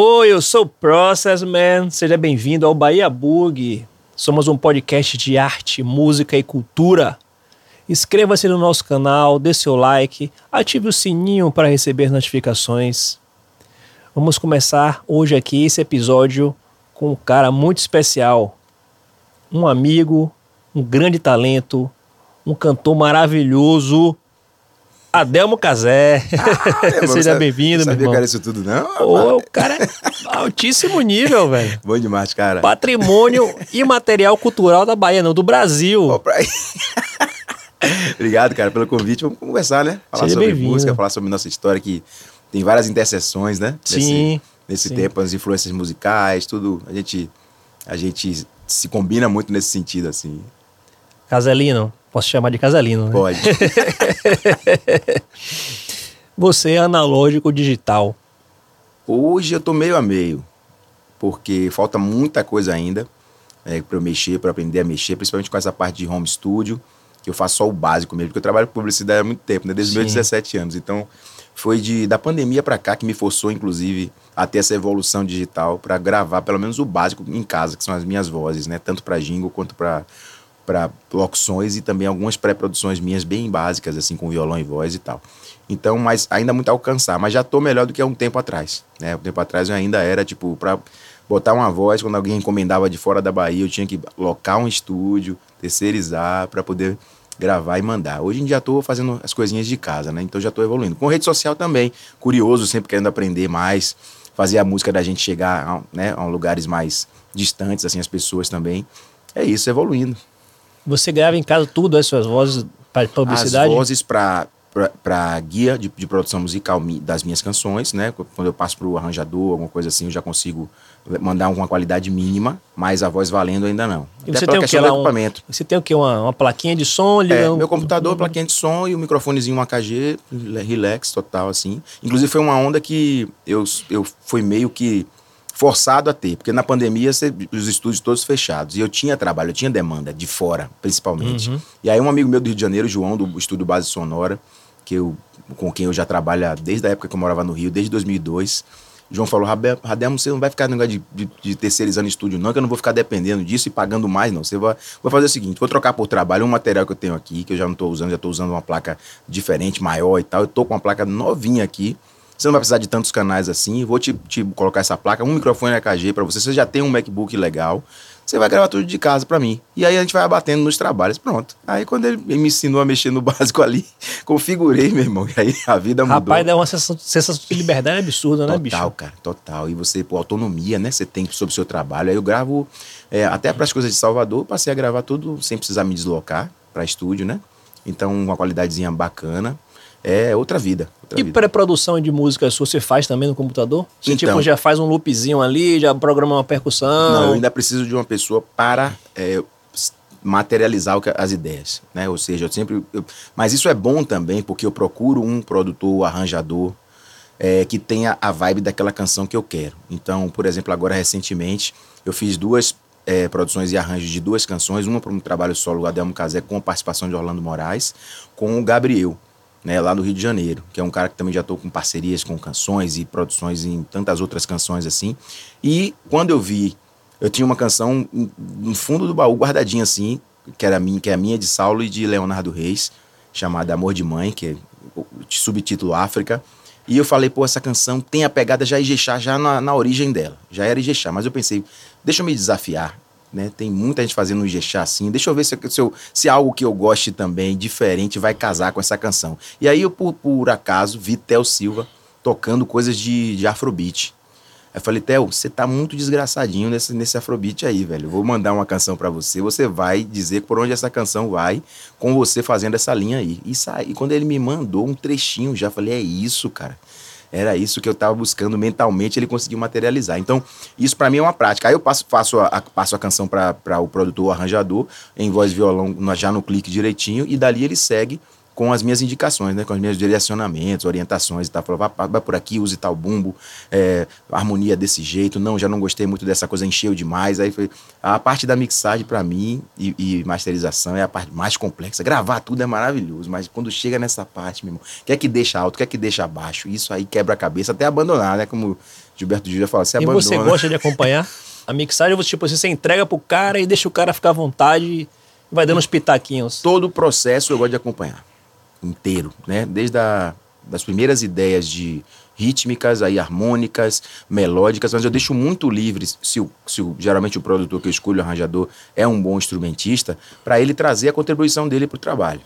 Oi, eu sou o Process Man. Seja bem-vindo ao Bahia Bug. Somos um podcast de arte, música e cultura. Inscreva-se no nosso canal, dê seu like, ative o sininho para receber notificações. Vamos começar hoje aqui esse episódio com um cara muito especial, um amigo, um grande talento, um cantor maravilhoso, Adelmo Casé. Ah, Seja bem-vindo, meu irmão. Sabia que era isso tudo, não? Ô, o cara é altíssimo nível, velho. Bom demais, cara. Patrimônio imaterial cultural da Bahia, não, do Brasil. Pô, pra... Obrigado, cara, pelo convite. Vamos conversar, né? Falar Seja sobre música, falar sobre nossa história, que tem várias interseções, né? Sim. Nesse, nesse sim. tempo, as influências musicais, tudo. A gente, a gente se combina muito nesse sentido, assim. Caselino. Posso chamar de Caselino, né? Pode. Você é analógico digital. Hoje eu tô meio a meio, porque falta muita coisa ainda é, para eu mexer, para aprender a mexer, principalmente com essa parte de home studio, que eu faço só o básico mesmo, porque eu trabalho com publicidade há muito tempo, né? Desde os meus 17 anos. Então, foi de, da pandemia para cá que me forçou, inclusive, a ter essa evolução digital para gravar pelo menos o básico em casa, que são as minhas vozes, né? Tanto para jingle quanto para para locuções e também algumas pré-produções minhas bem básicas, assim, com violão e voz e tal. Então, mas ainda muito a alcançar, mas já tô melhor do que há um tempo atrás, né? Um tempo atrás eu ainda era, tipo, para botar uma voz, quando alguém encomendava de fora da Bahia, eu tinha que locar um estúdio, terceirizar para poder gravar e mandar. Hoje em dia tô fazendo as coisinhas de casa, né? Então já tô evoluindo. Com rede social também, curioso, sempre querendo aprender mais, fazer a música da gente chegar, a, né, a lugares mais distantes, assim, as pessoas também. É isso, evoluindo. Você grava em casa tudo as suas vozes para publicidade? As vozes para para guia de, de, produção musical das minhas canções, né? Quando eu passo para o arranjador, alguma coisa assim, eu já consigo mandar uma qualidade mínima, mas a voz valendo ainda não. E você tem o que? Um, você tem o que? Uma, uma plaquinha de som? É, um... meu computador, plaquinha de som e o microfonezinho um AKG, relax total, assim. Inclusive foi uma onda que eu, eu fui meio que forçado a ter, porque na pandemia você, os estúdios todos fechados e eu tinha trabalho, eu tinha demanda de fora, principalmente. Uhum. E aí um amigo meu do Rio de Janeiro, João, do Estúdio Base Sonora, que eu, com quem eu já trabalho desde a época que eu morava no Rio, desde 2002, João falou, Rademo, você não vai ficar no negócio de, de, de, terceirizando estúdio não, que eu não vou ficar dependendo disso e pagando mais não. Você vai, vou fazer o seguinte, vou trocar por trabalho um material que eu tenho aqui, que eu já não estou usando, já estou usando uma placa diferente, maior e tal. Eu estou com uma placa novinha aqui, você não vai precisar de tantos canais assim. Vou te, te colocar essa placa, um microfone AKG para você. Você já tem um MacBook legal. Você vai gravar tudo de casa para mim. E aí a gente vai abatendo nos trabalhos. Pronto. Aí quando ele me ensinou a mexer no básico ali, configurei, meu irmão. E aí a vida mudou. Rapaz, dá uma sensação, sensação de liberdade absurda, total, né, bicho? Total, cara. Total. E você, pô, autonomia, né? Você tem sobre o seu trabalho. Aí eu gravo é, até para as coisas de Salvador. Passei a gravar tudo sem precisar me deslocar para estúdio, né? Então, uma qualidadezinha bacana é outra vida. Outra e pré-produção de música sua você faz também no computador? Você então, tipo, já faz um loopzinho ali, já programa uma percussão? Não, eu ainda preciso de uma pessoa para é, materializar as ideias, né? Ou seja, eu sempre... Eu, mas isso é bom também, porque eu procuro um produtor, arranjador, é, que tenha a vibe daquela canção que eu quero. Então, por exemplo, agora recentemente, eu fiz duas é, produções e arranjos de duas canções, uma para um trabalho solo Adelmo Casé com a participação de Orlando Moraes, com o Gabriel, né, lá no Rio de Janeiro, que é um cara que também já estou com parcerias com canções e produções em tantas outras canções assim. E quando eu vi, eu tinha uma canção no fundo do baú guardadinha assim, que era minha, que é a minha de Saulo e de Leonardo Reis, chamada Amor de Mãe, que é subtítulo África. E eu falei, pô, essa canção tem a pegada já Ijexá, já na, na origem dela. Já era Ijexá, mas eu pensei, deixa eu me desafiar né? Tem muita gente fazendo um Ijexá assim. Deixa eu ver se, se, eu, se algo que eu goste também, diferente, vai casar com essa canção. E aí eu, por, por acaso, vi Theo Silva tocando coisas de, de Afrobeat. Aí eu falei, Theo, você tá muito desgraçadinho nesse, nesse Afrobeat aí, velho. Eu vou mandar uma canção para você, você vai dizer por onde essa canção vai, com você fazendo essa linha aí. E, sai, e quando ele me mandou um trechinho, já falei, é isso, cara. Era isso que eu estava buscando mentalmente, ele conseguiu materializar. Então, isso para mim é uma prática. Aí eu passo, faço, a, passo a canção para o produtor, o arranjador, em voz e violão, já no clique direitinho, e dali ele segue com as minhas indicações, né, com os meus direcionamentos, orientações e tal. Falava, vai, por aqui, use tal bumbo, é, harmonia desse jeito. Não, já não gostei muito dessa coisa, encheu demais. Aí foi a parte da mixagem para mim e, e, masterização é a parte mais complexa. Gravar tudo é maravilhoso, mas quando chega nessa parte, meu irmão, quer que deixa alto, quer que deixa baixo, isso aí quebra a cabeça até abandonar, né? Como Gilberto Gil já fala, você E abandona. você gosta de acompanhar a mixagem? Você, tipo, assim, você entrega pro cara e deixa o cara ficar à vontade e vai dando uns pitaquinhos. Todo o processo eu gosto de acompanhar. Inteiro, né? Desde a, das primeiras ideias de rítmicas, aí harmônicas, melódicas, mas eu deixo muito livre, se, o, se o, geralmente o produtor que eu escolho, o arranjador, é um bom instrumentista, para ele trazer a contribuição dele para o trabalho.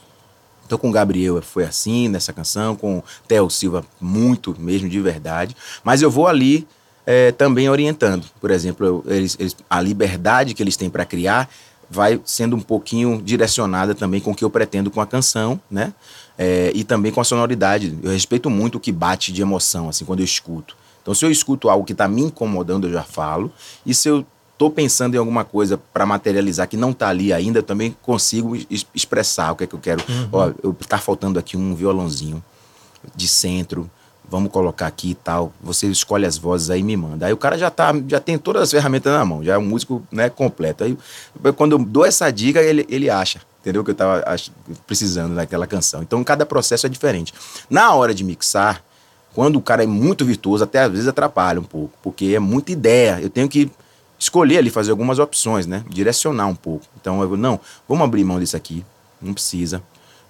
Então com o Gabriel foi assim nessa canção, com Theo Silva muito mesmo, de verdade. Mas eu vou ali é, também orientando. Por exemplo, eles, eles, a liberdade que eles têm para criar vai sendo um pouquinho direcionada também com o que eu pretendo com a canção, né? É, e também com a sonoridade. Eu respeito muito o que bate de emoção, assim, quando eu escuto. Então, se eu escuto algo que está me incomodando, eu já falo. E se eu estou pensando em alguma coisa para materializar que não está ali ainda, eu também consigo expressar o que é que eu quero. Uhum. Ó, eu, tá faltando aqui um violãozinho de centro, vamos colocar aqui e tal. Você escolhe as vozes aí e me manda. Aí o cara já tá, já tem todas as ferramentas na mão, já é um músico né, completo. Aí quando eu dou essa dica, ele, ele acha, entendeu? Que eu tava precisando daquela canção. Então cada processo é diferente. Na hora de mixar, quando o cara é muito virtuoso, até às vezes atrapalha um pouco, porque é muita ideia. Eu tenho que escolher ali, fazer algumas opções, né? Direcionar um pouco. Então eu vou, não, vamos abrir mão disso aqui, não precisa.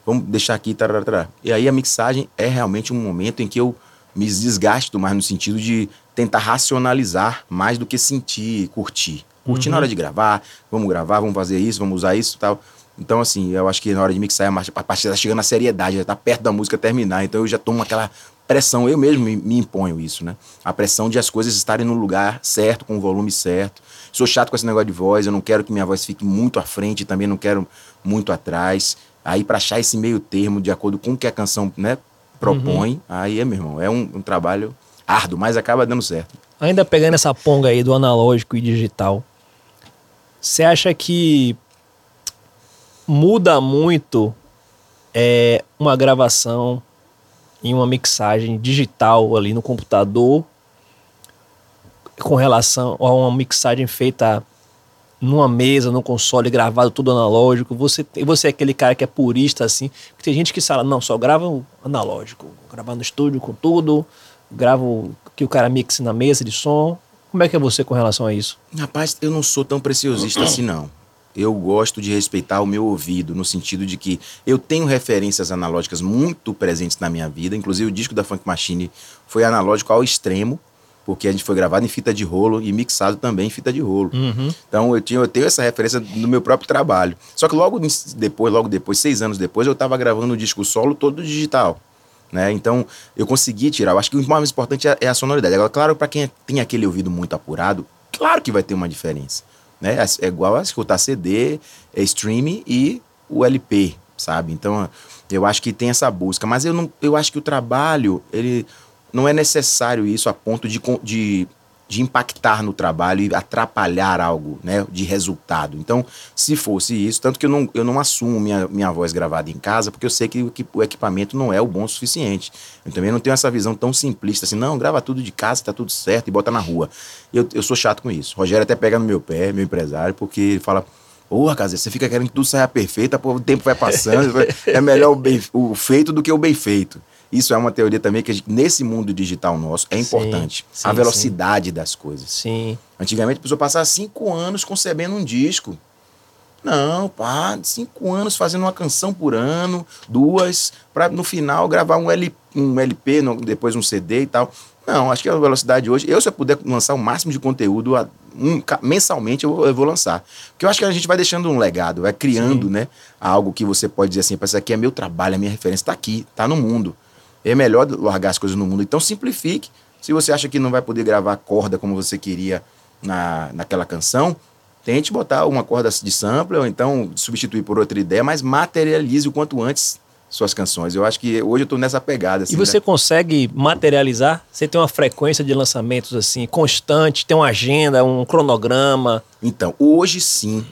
Vamos deixar aqui, tarará. E aí a mixagem é realmente um momento em que eu me desgasto mais no sentido de tentar racionalizar mais do que sentir, curtir. Curtir uhum. na hora de gravar, vamos gravar, vamos fazer isso, vamos usar isso e tal. Então, assim, eu acho que na hora de mixar, a partir tá chegando na seriedade, já tá perto da música terminar, então eu já tomo aquela pressão, eu mesmo me, me, imponho isso, né? A pressão de as coisas estarem no lugar certo, com o volume certo. Sou chato com esse negócio de voz, eu não quero que minha voz fique muito à frente, também não quero muito atrás. Aí, para achar esse meio termo, de acordo com o que a canção né, propõe, uhum. aí é, meu irmão, é um, um trabalho árduo, mas acaba dando certo. Ainda pegando essa ponga aí do analógico e digital, você acha que muda muito é, uma gravação em uma mixagem digital ali no computador com relação a uma mixagem feita numa mesa, num console, gravado tudo analógico. Você, você é aquele cara que é purista, assim. Que tem gente que fala, não, só grava analógico. Gravar no estúdio com tudo, gravo que o cara mixe na mesa de som. Como é que é você com relação a isso? Rapaz, eu não sou tão preciosista assim, não. Eu gosto de respeitar o meu ouvido, no sentido de que eu tenho referências analógicas muito presentes na minha vida. Inclusive, o disco da Funk Machine foi analógico ao extremo porque a gente foi gravado em fita de rolo e mixado também em fita de rolo. Uhum. Então eu, tinha, eu tenho essa referência no meu próprio trabalho. Só que logo depois, logo depois, seis anos depois, eu estava gravando o disco solo todo digital. Né? Então eu consegui tirar. Eu acho que o mais importante é, é a sonoridade. Agora, claro, para quem tem aquele ouvido muito apurado, claro que vai ter uma diferença. Né? É, é igual a escutar CD, é streaming e o LP, sabe? Então eu acho que tem essa busca. Mas eu, não, eu acho que o trabalho, ele não é necessário isso a ponto de, de, de impactar no trabalho e atrapalhar algo né, de resultado. Então, se fosse isso, tanto que eu não, eu não assumo minha, minha voz gravada em casa, porque eu sei que o, equipamento não é o bom o suficiente. Eu também não tenho essa visão tão simplista assim, não, grava tudo de casa, tá tudo certo e bota na rua. Eu, eu sou chato com isso. Rogério até pega no meu pé, meu empresário, porque ele fala. Porra, casa, você fica querendo que tudo saia perfeito, o tempo vai passando, é melhor o, bem, o feito do que o bem feito. Isso é uma teoria também que nesse mundo digital nosso é importante. Sim, sim, a velocidade sim. das coisas. Sim. Antigamente a pessoa passava cinco anos concebendo um disco. Não, pá, cinco anos fazendo uma canção por ano, duas, para no final gravar um, L, um LP, depois um CD e tal. Não, acho que a velocidade hoje, eu se eu puder lançar o máximo de conteúdo um, mensalmente, eu, eu, vou lançar. Porque eu acho que a gente vai deixando um legado, vai criando, Sim. né, algo que você pode dizer assim, isso aqui é meu trabalho, é minha referência, está aqui, está no mundo é melhor largar as coisas no mundo. Então simplifique. Se você acha que não vai poder gravar corda como você queria na, naquela canção, tente botar uma corda de sampler ou então substituir por outra ideia, mas materialize o quanto antes suas canções. Eu acho que hoje eu estou nessa pegada. Assim, e você né? consegue materializar? Você tem uma frequência de lançamentos assim constante, tem uma agenda, um cronograma? Então, hoje sim,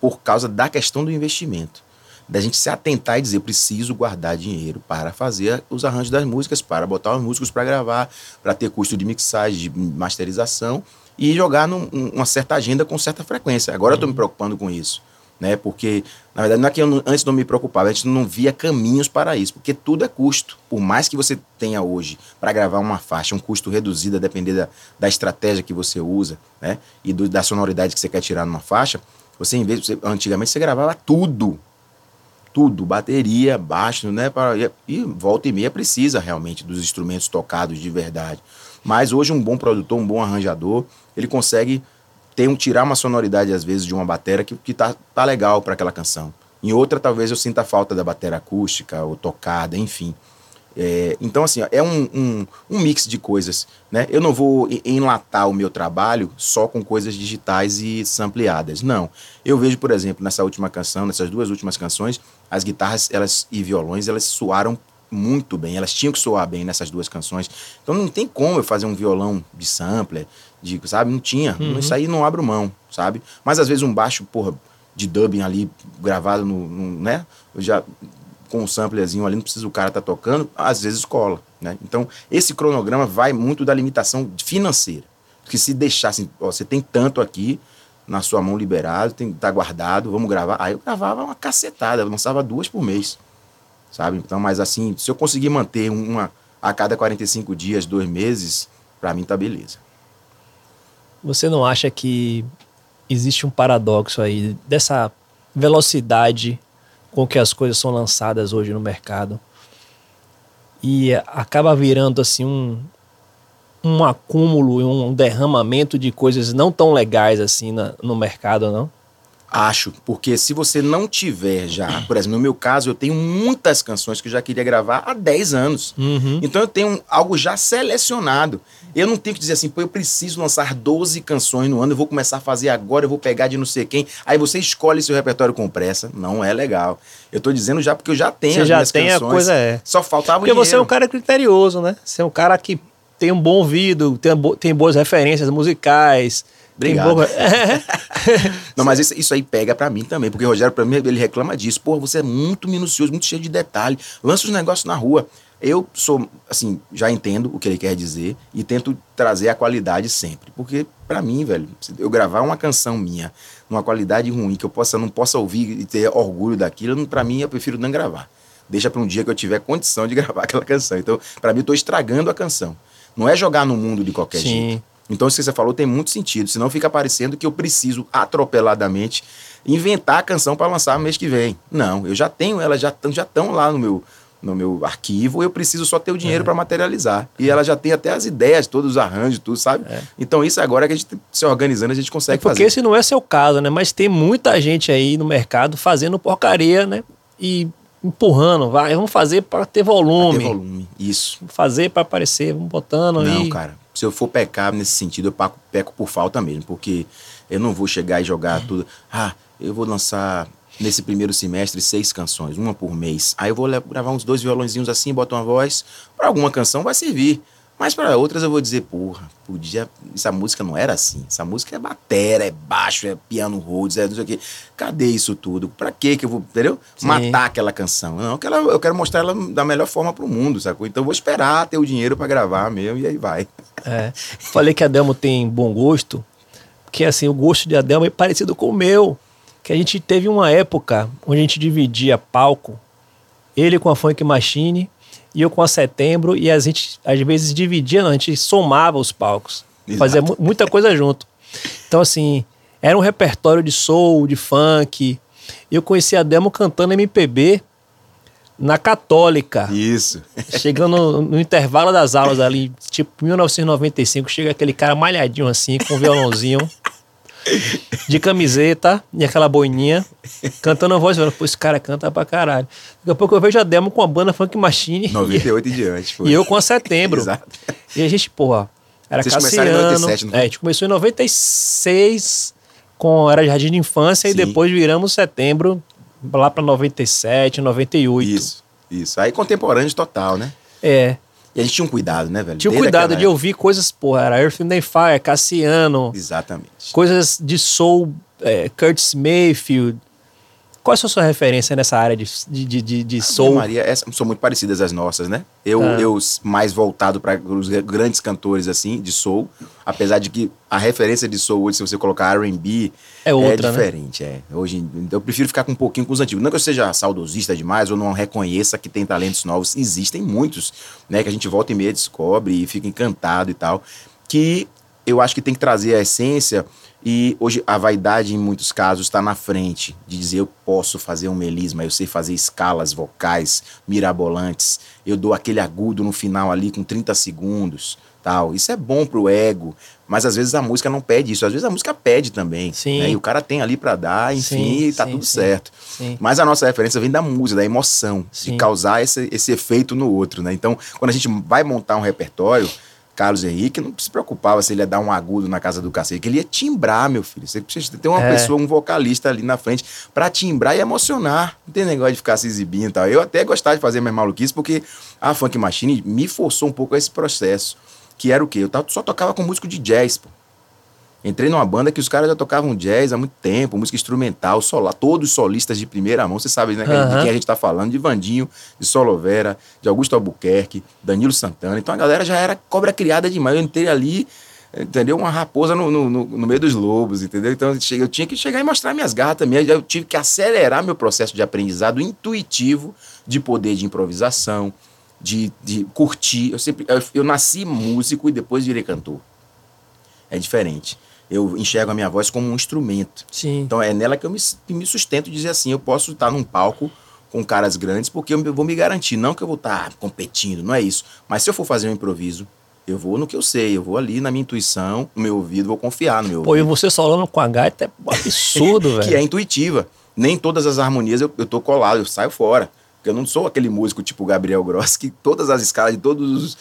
por causa da questão do investimento da gente se atentar e dizer, preciso guardar dinheiro para fazer os arranjos das músicas, para botar os músicos para gravar, para ter custo de mixagem, de masterização e jogar numa certa agenda com certa frequência. Agora uhum. eu estou me preocupando com isso. né? Porque, na verdade, não é que eu não, antes não me preocupava, a gente não via caminhos para isso, porque tudo é custo. Por mais que você tenha hoje para gravar uma faixa, um custo reduzido a depender da, da estratégia que você usa, né? E do, da sonoridade que você quer tirar numa faixa, você, em vez você, antigamente, você gravava tudo. Tudo, bateria, baixo, né? Para, e, volta e meia precisa realmente dos instrumentos tocados de verdade. Mas hoje um bom produtor, um bom arranjador, ele consegue ter um, tirar uma sonoridade, às vezes, de uma bateria que, que tá, tá legal para aquela canção. Em outra, talvez eu sinta falta da bateria acústica ou tocada, enfim. É, então, assim, é um, um, um, mix de coisas. Né? Eu não vou enlatar o meu trabalho só com coisas digitais e sampleadas. Não. Eu vejo, por exemplo, nessa última canção, nessas duas últimas canções, as guitarras elas, e violões, elas soaram muito bem. Elas tinham que soar bem nessas duas canções. Então não tem como eu fazer um violão de sampler, de, sabe? Não tinha. Uhum. Isso aí não abro mão, sabe? Mas às vezes um baixo, porra, de dubbing ali, gravado no, no né? Eu já com um samplerzinho ali, não precisa o cara estar tá tocando, às vezes cola, né? Então, esse cronograma vai muito da limitação financeira. Porque se deixasse, ó, você tem tanto aqui na sua mão liberado, tem tá guardado, vamos gravar. Aí eu gravava uma cacetada, lançava duas por mês sabe? Então, mas assim, se eu conseguir manter uma a cada 45 dias, dois meses, para mim tá beleza. Você não acha que existe um paradoxo aí dessa velocidade com que as coisas são lançadas hoje no mercado e acaba virando assim um um acúmulo e um derramamento de coisas não tão legais assim na, no mercado, não? Acho, porque se você não tiver já, por exemplo, no meu caso, eu tenho muitas canções que eu já queria gravar há 10 anos. Uhum. Então eu tenho algo já selecionado. Eu não tenho que dizer assim, pô, eu preciso lançar 12 canções no ano, eu vou começar a fazer agora, eu vou pegar de não sei quem. Aí você escolhe seu repertório com pressa. Não é legal. Eu tô dizendo já porque eu já tenho você as já tem canções. A coisa é. Só faltava Porque dinheiro. você é um cara criterioso, né? Você é um cara que tem um bom ouvido, tem, tem boas referências musicais Obrigado. não, mas isso, isso aí pega para mim também, porque o Rogério, pra mim, ele reclama disso. Pô, você é muito minucioso, muito cheio de detalhe. Lança os negócios na rua. Eu sou, assim, já entendo o que ele quer dizer e tento trazer a qualidade sempre. Porque, para mim, velho, eu gravar uma canção minha numa qualidade ruim, que eu possa, não possa ouvir e ter orgulho daquilo, para mim, eu prefiro não gravar. Deixa para um dia que eu tiver condição de gravar aquela canção. Então, para mim, eu tô estragando a canção. Não é jogar no mundo de qualquer Sim. jeito. Então, isso que você falou tem muito sentido, senão fica parecendo que eu preciso atropeladamente inventar a canção para lançar no mês que vem. Não, eu já tenho, elas já estão já lá no meu, no meu arquivo, eu preciso só ter o dinheiro é. para materializar. E ela já tem até as ideias, todos os arranjos, tudo, sabe? É. Então, isso agora que a gente se organizando, a gente consegue é porque fazer. Porque esse não é seu caso, né? Mas tem muita gente aí no mercado fazendo porcaria, né? E empurrando, vai, vamos fazer para ter volume. Pra ter volume, isso. Fazer para aparecer, vamos botando Não, cara se eu for pecar nesse sentido, eu peco, peco por falta mesmo, porque eu não vou chegar e jogar uhum. tudo. Ah, eu vou lançar nesse primeiro semestre seis canções, uma por mês. Aí eu vou gravar uns dois violãozinhos assim, botar uma voz. Para alguma canção vai servir. Mas para outras eu vou dizer, porra, podia. Essa música não era assim. Essa música é batera, é baixo, é piano Rhodes, é não sei o quê. Cadê isso tudo? Pra quê que eu vou, entendeu? Sim. Matar aquela canção. Não, eu quero, eu quero mostrar ela da melhor forma pro mundo, sacou? Então eu vou esperar ter o dinheiro para gravar mesmo e aí vai. É. Falei que a Delmo tem bom gosto, porque assim, o gosto de Adelmo é parecido com o meu. Que a gente teve uma época onde a gente dividia palco, ele com a Funk Machine e eu com a Setembro, e a gente às vezes dividia, não, a gente somava os palcos. Exato. Fazia muita coisa junto. Então, assim, era um repertório de soul, de funk. Eu conheci a Demo cantando MPB na Católica. Isso. Chegando no, no, intervalo das aulas ali, tipo 1995, chega aquele cara malhadinho assim, com um violãozinho, de camiseta e aquela boininha, cantando a voz, falando, pô, esse cara canta pra caralho. Daqui a pouco eu vejo a demo com a banda Funk Machine. 98 e, e diante, foi. E eu com a setembro. Exato. E a gente, porra, era Vocês Cassiano. Em 97, não é, a gente começou em 96 com Era Jardim de Infância Sim. e depois viramos setembro lá para 97, 98. Isso, isso. Aí contemporâneo total, né? É. E a gente tinha um cuidado, né, velho? Tinha cuidado de ouvir coisas, porra, era Earth and Fire, Cassiano. Exatamente. Coisas de soul, é, Curtis Mayfield. Qual é a sua referência nessa área de, de, de, de soul? Maria, são muito parecidas às nossas, né? Eu, ah. eu mais voltado para os grandes cantores, assim, de soul. Apesar de que a referência de soul hoje, se você colocar R&B, é, outra, é diferente. Né? É. Hoje, eu prefiro ficar com um pouquinho com os antigos. Não que eu seja saudosista demais ou não reconheça que tem talentos novos. Existem muitos, né? Que a gente volta e meia descobre e fica encantado e tal. Que eu acho que tem que trazer a essência e hoje a vaidade, em muitos casos, está na frente de dizer eu posso fazer um melisma, eu sei fazer escalas vocais mirabolantes, eu dou aquele agudo no final ali com 30 segundos, tal. Isso é bom pro ego, mas às vezes a música não pede isso, às vezes a música pede também. Sim. Né? E o cara tem ali para dar, enfim, sim, e tá sim, tudo sim. certo. Mas a nossa referência vem da música, da emoção, de causar esse, esse efeito no outro, né? Então, quando a gente vai montar um repertório, Carlos Henrique não se preocupava se ele ia dar um agudo na casa do cacete, ele ia timbrar, meu filho. Você precisa ter uma é. pessoa, um vocalista ali na frente para timbrar e emocionar. Não tem negócio de ficar se exibindo e tal. Eu até gostava de fazer minhas maluquices porque a Funk Machine me forçou um pouco a esse processo. Que era o quê? Eu só tocava com músico de jazz, pô. Entrei numa banda que os caras já tocavam jazz há muito tempo, música instrumental, solar, todos solistas de primeira mão. Você sabe né, uhum. de quem a gente está falando, de Vandinho, de Solovera, de Augusto Albuquerque, Danilo Santana. Então a galera já era cobra criada demais. Eu entrei ali, entendeu? Uma raposa no, no, no meio dos lobos, entendeu? Então eu tinha que chegar e mostrar minhas garras também. Eu tive que acelerar meu processo de aprendizado intuitivo, de poder de improvisação, de, de curtir. Eu, sempre, eu, eu nasci músico e depois virei cantor. É diferente eu enxergo a minha voz como um instrumento. Sim. Então é nela que eu me, me sustento dizer assim, eu posso estar num palco com caras grandes porque eu vou me garantir, não que eu vou estar competindo, não é isso. Mas se eu for fazer um improviso, eu vou no que eu sei, eu vou ali na minha intuição, no meu ouvido, vou confiar no meu Pô, ouvido. Pô, e você solando com a gaita é absurdo, velho. que é intuitiva. Nem todas as harmonias eu, eu tô colado, eu saio fora. Porque eu não sou aquele músico tipo Gabriel Gross que todas as escalas de todos os,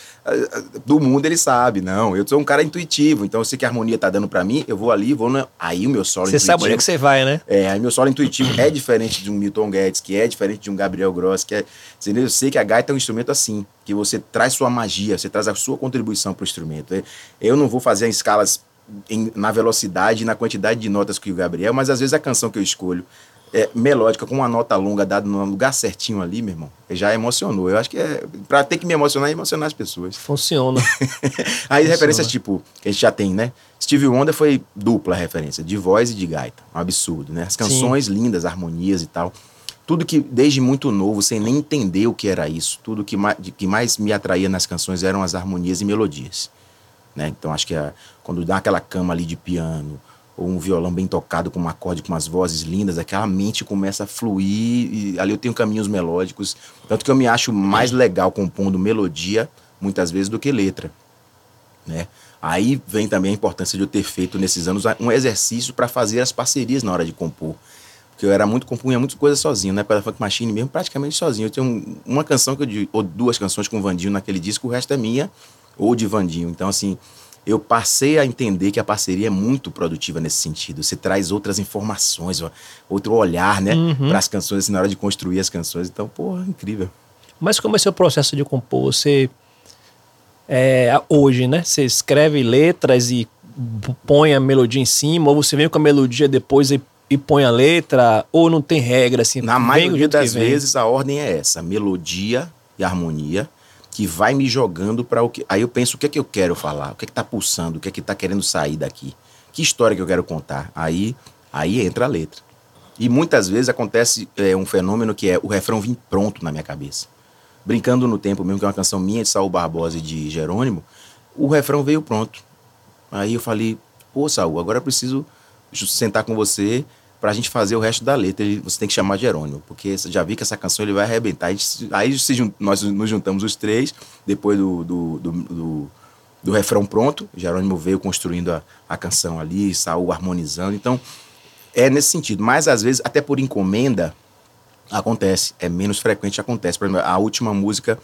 do mundo ele sabe. Não, eu sou um cara intuitivo. Então eu sei que a harmonia tá dando para mim, eu vou ali, vou na, aí o meu solo você intuitivo. Você sabe onde é que você vai, né? É, aí meu solo intuitivo é diferente de um Milton Guedes, que é diferente de um Gabriel Gross, que é, entendeu? Eu sei que a gaita é um instrumento assim, que você traz sua magia, você traz a sua contribuição pro instrumento. Eu não vou fazer escalas em, na velocidade e na quantidade de notas que o Gabriel, mas às vezes a canção que eu escolho é, melódica com uma nota longa dada no lugar certinho ali, meu irmão, já emocionou. Eu acho que é para ter que me emocionar e emocionar as pessoas. Funciona. Aí Funciona. referências tipo, que a gente já tem, né? Steve Wonder foi dupla referência, de voz e de gaita. Um absurdo, né? As canções Sim. lindas, harmonias e tal. Tudo que, desde muito novo, sem nem entender o que era isso, tudo que mais, que mais me atraía nas canções eram as harmonias e melodias. Né? Então acho que a, quando dá aquela cama ali de piano, ou um violão bem tocado com um acorde, com umas vozes lindas, aquela mente começa a fluir e ali eu tenho caminhos melódicos. Tanto que eu me acho mais legal compondo melodia, muitas vezes, do que letra. Né? Aí vem também a importância de eu ter feito nesses anos um exercício para fazer as parcerias na hora de compor. Porque eu era muito, compunha muitas coisas sozinho, né? Pela Funk Machine mesmo, praticamente sozinho. Eu tenho uma canção que eu, ou duas canções com o Vandinho naquele disco, o resto é minha, ou de Vandinho. Então, assim, eu passei a entender que a parceria é muito produtiva nesse sentido. Você traz outras informações, outro olhar, né, uhum. para as canções assim, na hora de construir as canções. Então, pô, incrível. Mas como é seu processo de compor? Você é, hoje, né? Você escreve letras e põe a melodia em cima, ou você vem com a melodia depois e, e põe a letra, ou não tem regra assim? Na maioria das vezes a ordem é essa: melodia e harmonia que vai me jogando para o que. Aí eu penso o que é que eu quero falar, o que é que tá pulsando, o que é que tá querendo sair daqui, que história que eu quero contar. Aí, aí entra a letra. E muitas vezes acontece é, um fenômeno que é o refrão vir pronto na minha cabeça. Brincando no tempo mesmo, que é uma canção minha de Saul Barbosa e de Jerônimo, o refrão veio pronto. Aí eu falei, pô, Saul, agora eu preciso sentar com você para a gente fazer o resto da letra, ele, você tem que chamar Jerônimo, porque já vi que essa canção ele vai arrebentar. Gente, aí se, nós nos juntamos os três, depois do, do, do, do, do refrão pronto, Jerônimo veio construindo a, a canção ali, Saul harmonizando. Então, é nesse sentido. Mas às vezes, até por encomenda, acontece. É menos frequente, acontece. Por exemplo, a última música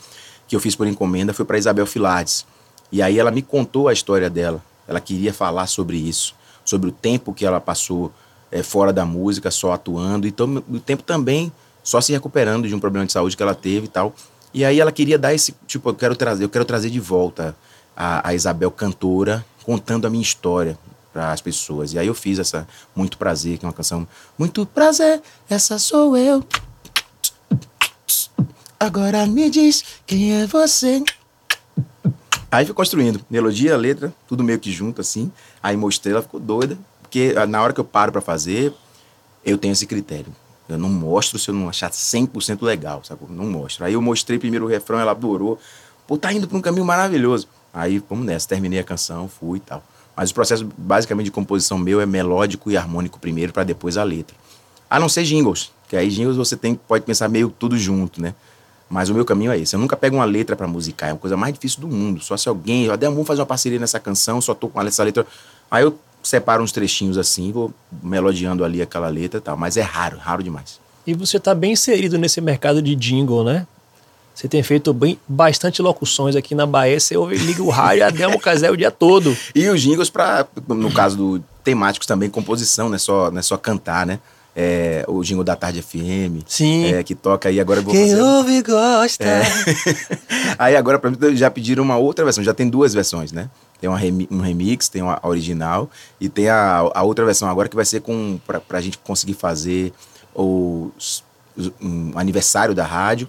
que eu fiz por encomenda foi para Isabel Filardes. E aí ela me contou a história dela. Ela queria falar sobre isso, sobre o tempo que ela passou é, fora da música, só atuando, e o tempo também só se recuperando de um problema de saúde que ela teve e tal. E aí ela queria dar esse, tipo, eu quero trazer, eu quero trazer de volta a, a Isabel cantora, contando a minha história, para as pessoas. E aí eu fiz essa Muito Prazer, que é uma canção Muito Prazer, essa sou eu. Agora me diz quem é você. Aí fui construindo, melodia, letra, tudo meio que junto assim. Aí mostrei, ela ficou doida, porque ah, na hora que eu paro para fazer, eu tenho esse critério. Eu não mostro se eu não achar 100% legal, sabe? Não mostro. Aí eu mostrei primeiro o refrão, ela adorou. Pô, tá indo para um caminho maravilhoso. Aí, vamos nessa, terminei a canção, fui e tal. Mas o processo basicamente de composição meu é melódico e harmônico primeiro, para depois a letra. A não ser jingles, que aí jingles você tem, pode pensar meio tudo junto, né? Mas o meu caminho é esse. Eu nunca pego uma letra para musicar, é uma coisa mais difícil do mundo. Só se alguém, até vamos fazer uma parceria nessa canção, só tô com essa letra. Aí eu separo uns trechinhos assim, vou melodiando ali aquela letra e tal. Mas é raro, raro demais. E você está bem inserido nesse mercado de jingle, né? Você tem feito bem, bastante locuções aqui na Bahia. Você ouve, liga o rádio e a Delmo Casé o dia todo. E os jingles, para no caso do temáticos também, composição, não é só, não é só cantar, né? É, o jingle da Tarde FM. Sim. É, que toca aí agora eu vou Quem fazer... ouve gosta. É. aí agora pra mim já pediram uma outra versão, já tem duas versões, né? Tem uma remi um remix, tem a original e tem a, a outra versão agora que vai ser com pra, pra gente conseguir fazer o um aniversário da rádio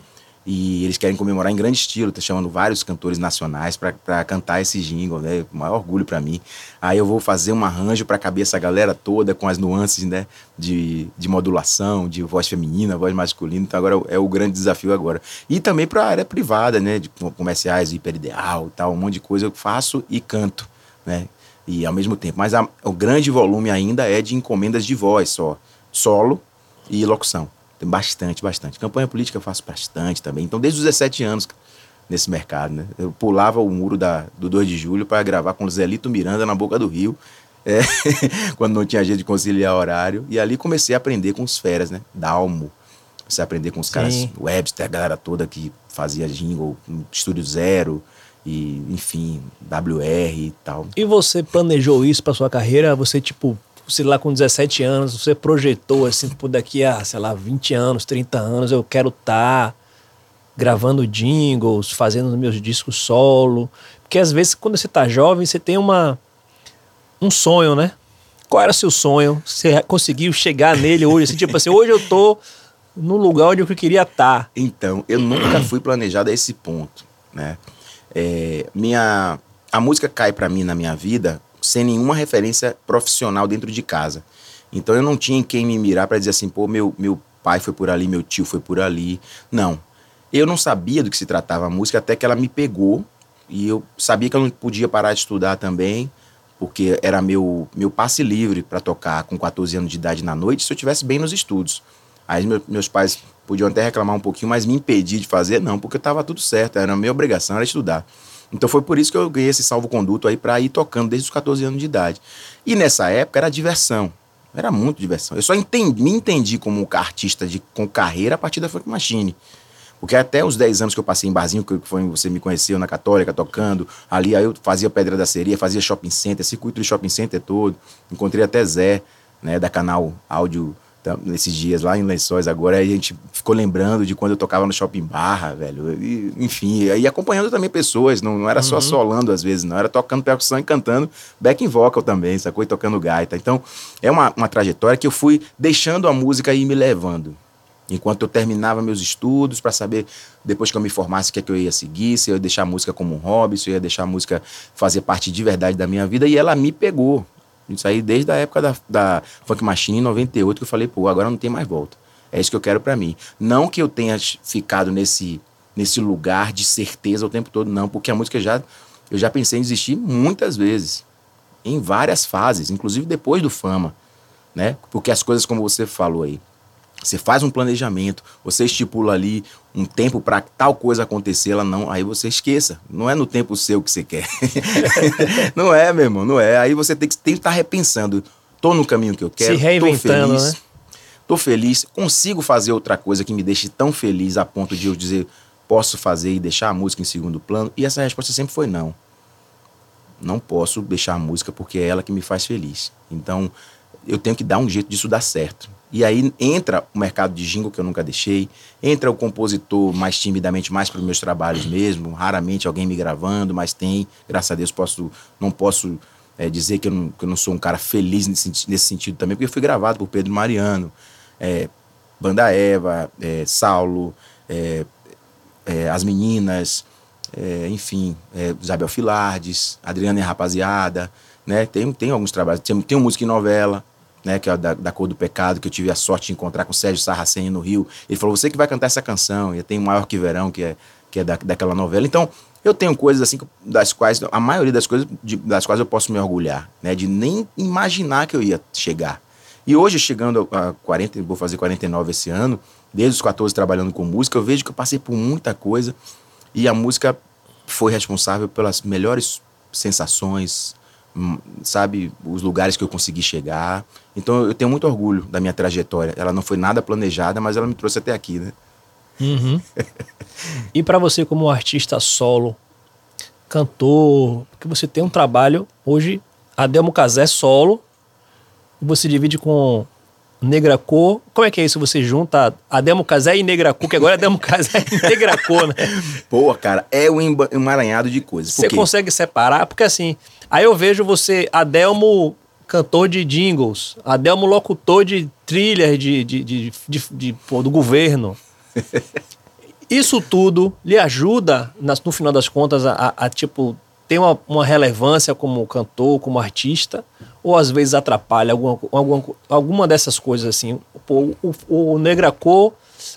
e eles querem comemorar em grande estilo, tá chamando vários cantores nacionais para cantar esse jingle, né? O maior orgulho para mim. Aí eu vou fazer um arranjo para caber essa galera toda com as nuances, né, de, de modulação, de voz feminina, voz masculina. Então agora é o grande desafio agora. E também para a área privada, né, de comerciais, hiperideal, tal, um monte de coisa eu faço e canto, né? E ao mesmo tempo, mas a, o grande volume ainda é de encomendas de voz só, solo e locução. Tem bastante, bastante. Campanha política eu faço bastante também. Então, desde os 17 anos nesse mercado, né? Eu pulava o muro da, do 2 de julho para gravar com o Zelito Miranda na boca do Rio, é, quando não tinha jeito de conciliar horário. E ali comecei a aprender com os feras, né? Dalmo. Comecei a aprender com os Sim. caras, Webster, a galera toda que fazia jingle, Estúdio Zero e enfim, WR e tal. E você planejou isso para sua carreira? Você tipo sei lá, com 17 anos, você projetou assim, por daqui a, sei lá, 20 anos, 30 anos, eu quero estar tá gravando jingles, fazendo meus discos solo. Porque às vezes, quando você está jovem, você tem uma um sonho, né? Qual era o seu sonho? Você conseguiu chegar nele hoje? Assim, tipo assim, hoje eu tô no lugar onde eu queria estar. Tá. Então, eu nunca fui planejado a esse ponto, né? É, minha, a música cai para mim na minha vida sem nenhuma referência profissional dentro de casa. Então eu não tinha em quem me mirar para dizer assim, pô, meu, meu pai foi por ali, meu tio foi por ali. Não. Eu não sabia do que se tratava a música até que ela me pegou e eu sabia que eu não podia parar de estudar também, porque era meu, meu passe livre para tocar com 14 anos de idade na noite se eu tivesse bem nos estudos. Aí meu, meus pais podiam até reclamar um pouquinho, mas me impedir de fazer, não, porque estava tudo certo, era a minha obrigação, era estudar. Então foi por isso que eu ganhei esse salvo-conduto aí para ir tocando desde os 14 anos de idade. E nessa época era diversão. Era muito diversão. Eu só entendi, me entendi como artista de, com carreira a partir da Funk Machine. Porque até os 10 anos que eu passei em barzinho, que foi você me conheceu na Católica, tocando, ali aí eu fazia Pedra da Seria, fazia shopping center, circuito de shopping center todo. Encontrei até Zé, né, da canal Áudio nesses dias lá em Lençóis agora, a gente ficou lembrando de quando eu tocava no Shopping Barra, velho. E, enfim, aí acompanhando também pessoas, não, não era só uhum. solando às vezes, não, era tocando percussão e cantando back vocal também, sacou? E tocando gaita. Então, é uma, uma trajetória que eu fui deixando a música ir me levando. Enquanto eu terminava meus estudos para saber, depois que eu me formasse, o que é que eu ia seguir, se eu ia deixar a música como um hobby, se eu ia deixar a música fazer parte de verdade da minha vida, e ela me pegou. Isso aí desde a época da, da Funk Machine, em 98, que eu falei, pô, agora não tem mais volta. É isso que eu quero para mim. Não que eu tenha ficado nesse, nesse lugar de certeza o tempo todo, não, porque a música já eu já pensei em desistir muitas vezes, em várias fases, inclusive depois do fama, né? Porque as coisas como você falou aí, você faz um planejamento, você estipula ali um tempo para tal coisa acontecer, ela não, aí você esqueça. Não é no tempo seu que você quer. não é, meu irmão, não é. Aí você tem que estar tá repensando. Tô no caminho que eu quero, Se reinventando, tô feliz. Né? Tô feliz, consigo fazer outra coisa que me deixe tão feliz a ponto de eu dizer, posso fazer e deixar a música em segundo plano? E essa resposta sempre foi não. Não posso deixar a música porque é ela que me faz feliz. Então, eu tenho que dar um jeito disso dar certo. E aí entra o mercado de jingle que eu nunca deixei, entra o compositor mais timidamente, mais para os meus trabalhos mesmo, raramente alguém me gravando, mas tem, graças a Deus posso, não posso é, dizer que eu, não, que eu não sou um cara feliz nesse, nesse sentido também, porque eu fui gravado por Pedro Mariano, é, Banda Eva, é, Saulo, é, é, As Meninas, é, enfim, Isabel Filardes, Adriana e Rapaziada, né? Tem, tem alguns trabalhos, tem, tem música em novela, né? Que é da, da Cor do Pecado, que eu tive a sorte de encontrar com o Sérgio Sarraceni no Rio. Ele falou, você que vai cantar essa canção, e tem o Maior Que Verão, que é, que é da, daquela novela. Então, eu tenho coisas assim das quais, a maioria das coisas de, das quais eu posso me orgulhar, né? De nem imaginar que eu ia chegar. E hoje, chegando a 40, vou fazer 49 esse ano, desde os 14 trabalhando com música, eu vejo que eu passei por muita coisa e a música foi responsável pelas melhores sensações, sabe, os lugares que eu consegui chegar. Então eu tenho muito orgulho da minha trajetória. Ela não foi nada planejada, mas ela me trouxe até aqui, né? Uhum. e para você como artista solo, cantor, porque você tem um trabalho hoje, Adelmo Casé solo, você divide com Negracô. Como é que é isso? Você junta Ademo Casé e Negracô, que agora é Ademo Casé e Negracô, né? Pô, cara, é um emaranhado de coisas. Você consegue separar? Porque assim, aí eu vejo você, Adelmo cantor de jingles, Adelmo locutor de thriller de, de, de, de, de pô, do governo. Isso tudo lhe ajuda, no final das contas, a, a, a tipo, ter uma, uma relevância como cantor, como artista? ou às vezes atrapalha alguma, alguma, alguma dessas coisas assim. Pô, o, o, o Negracô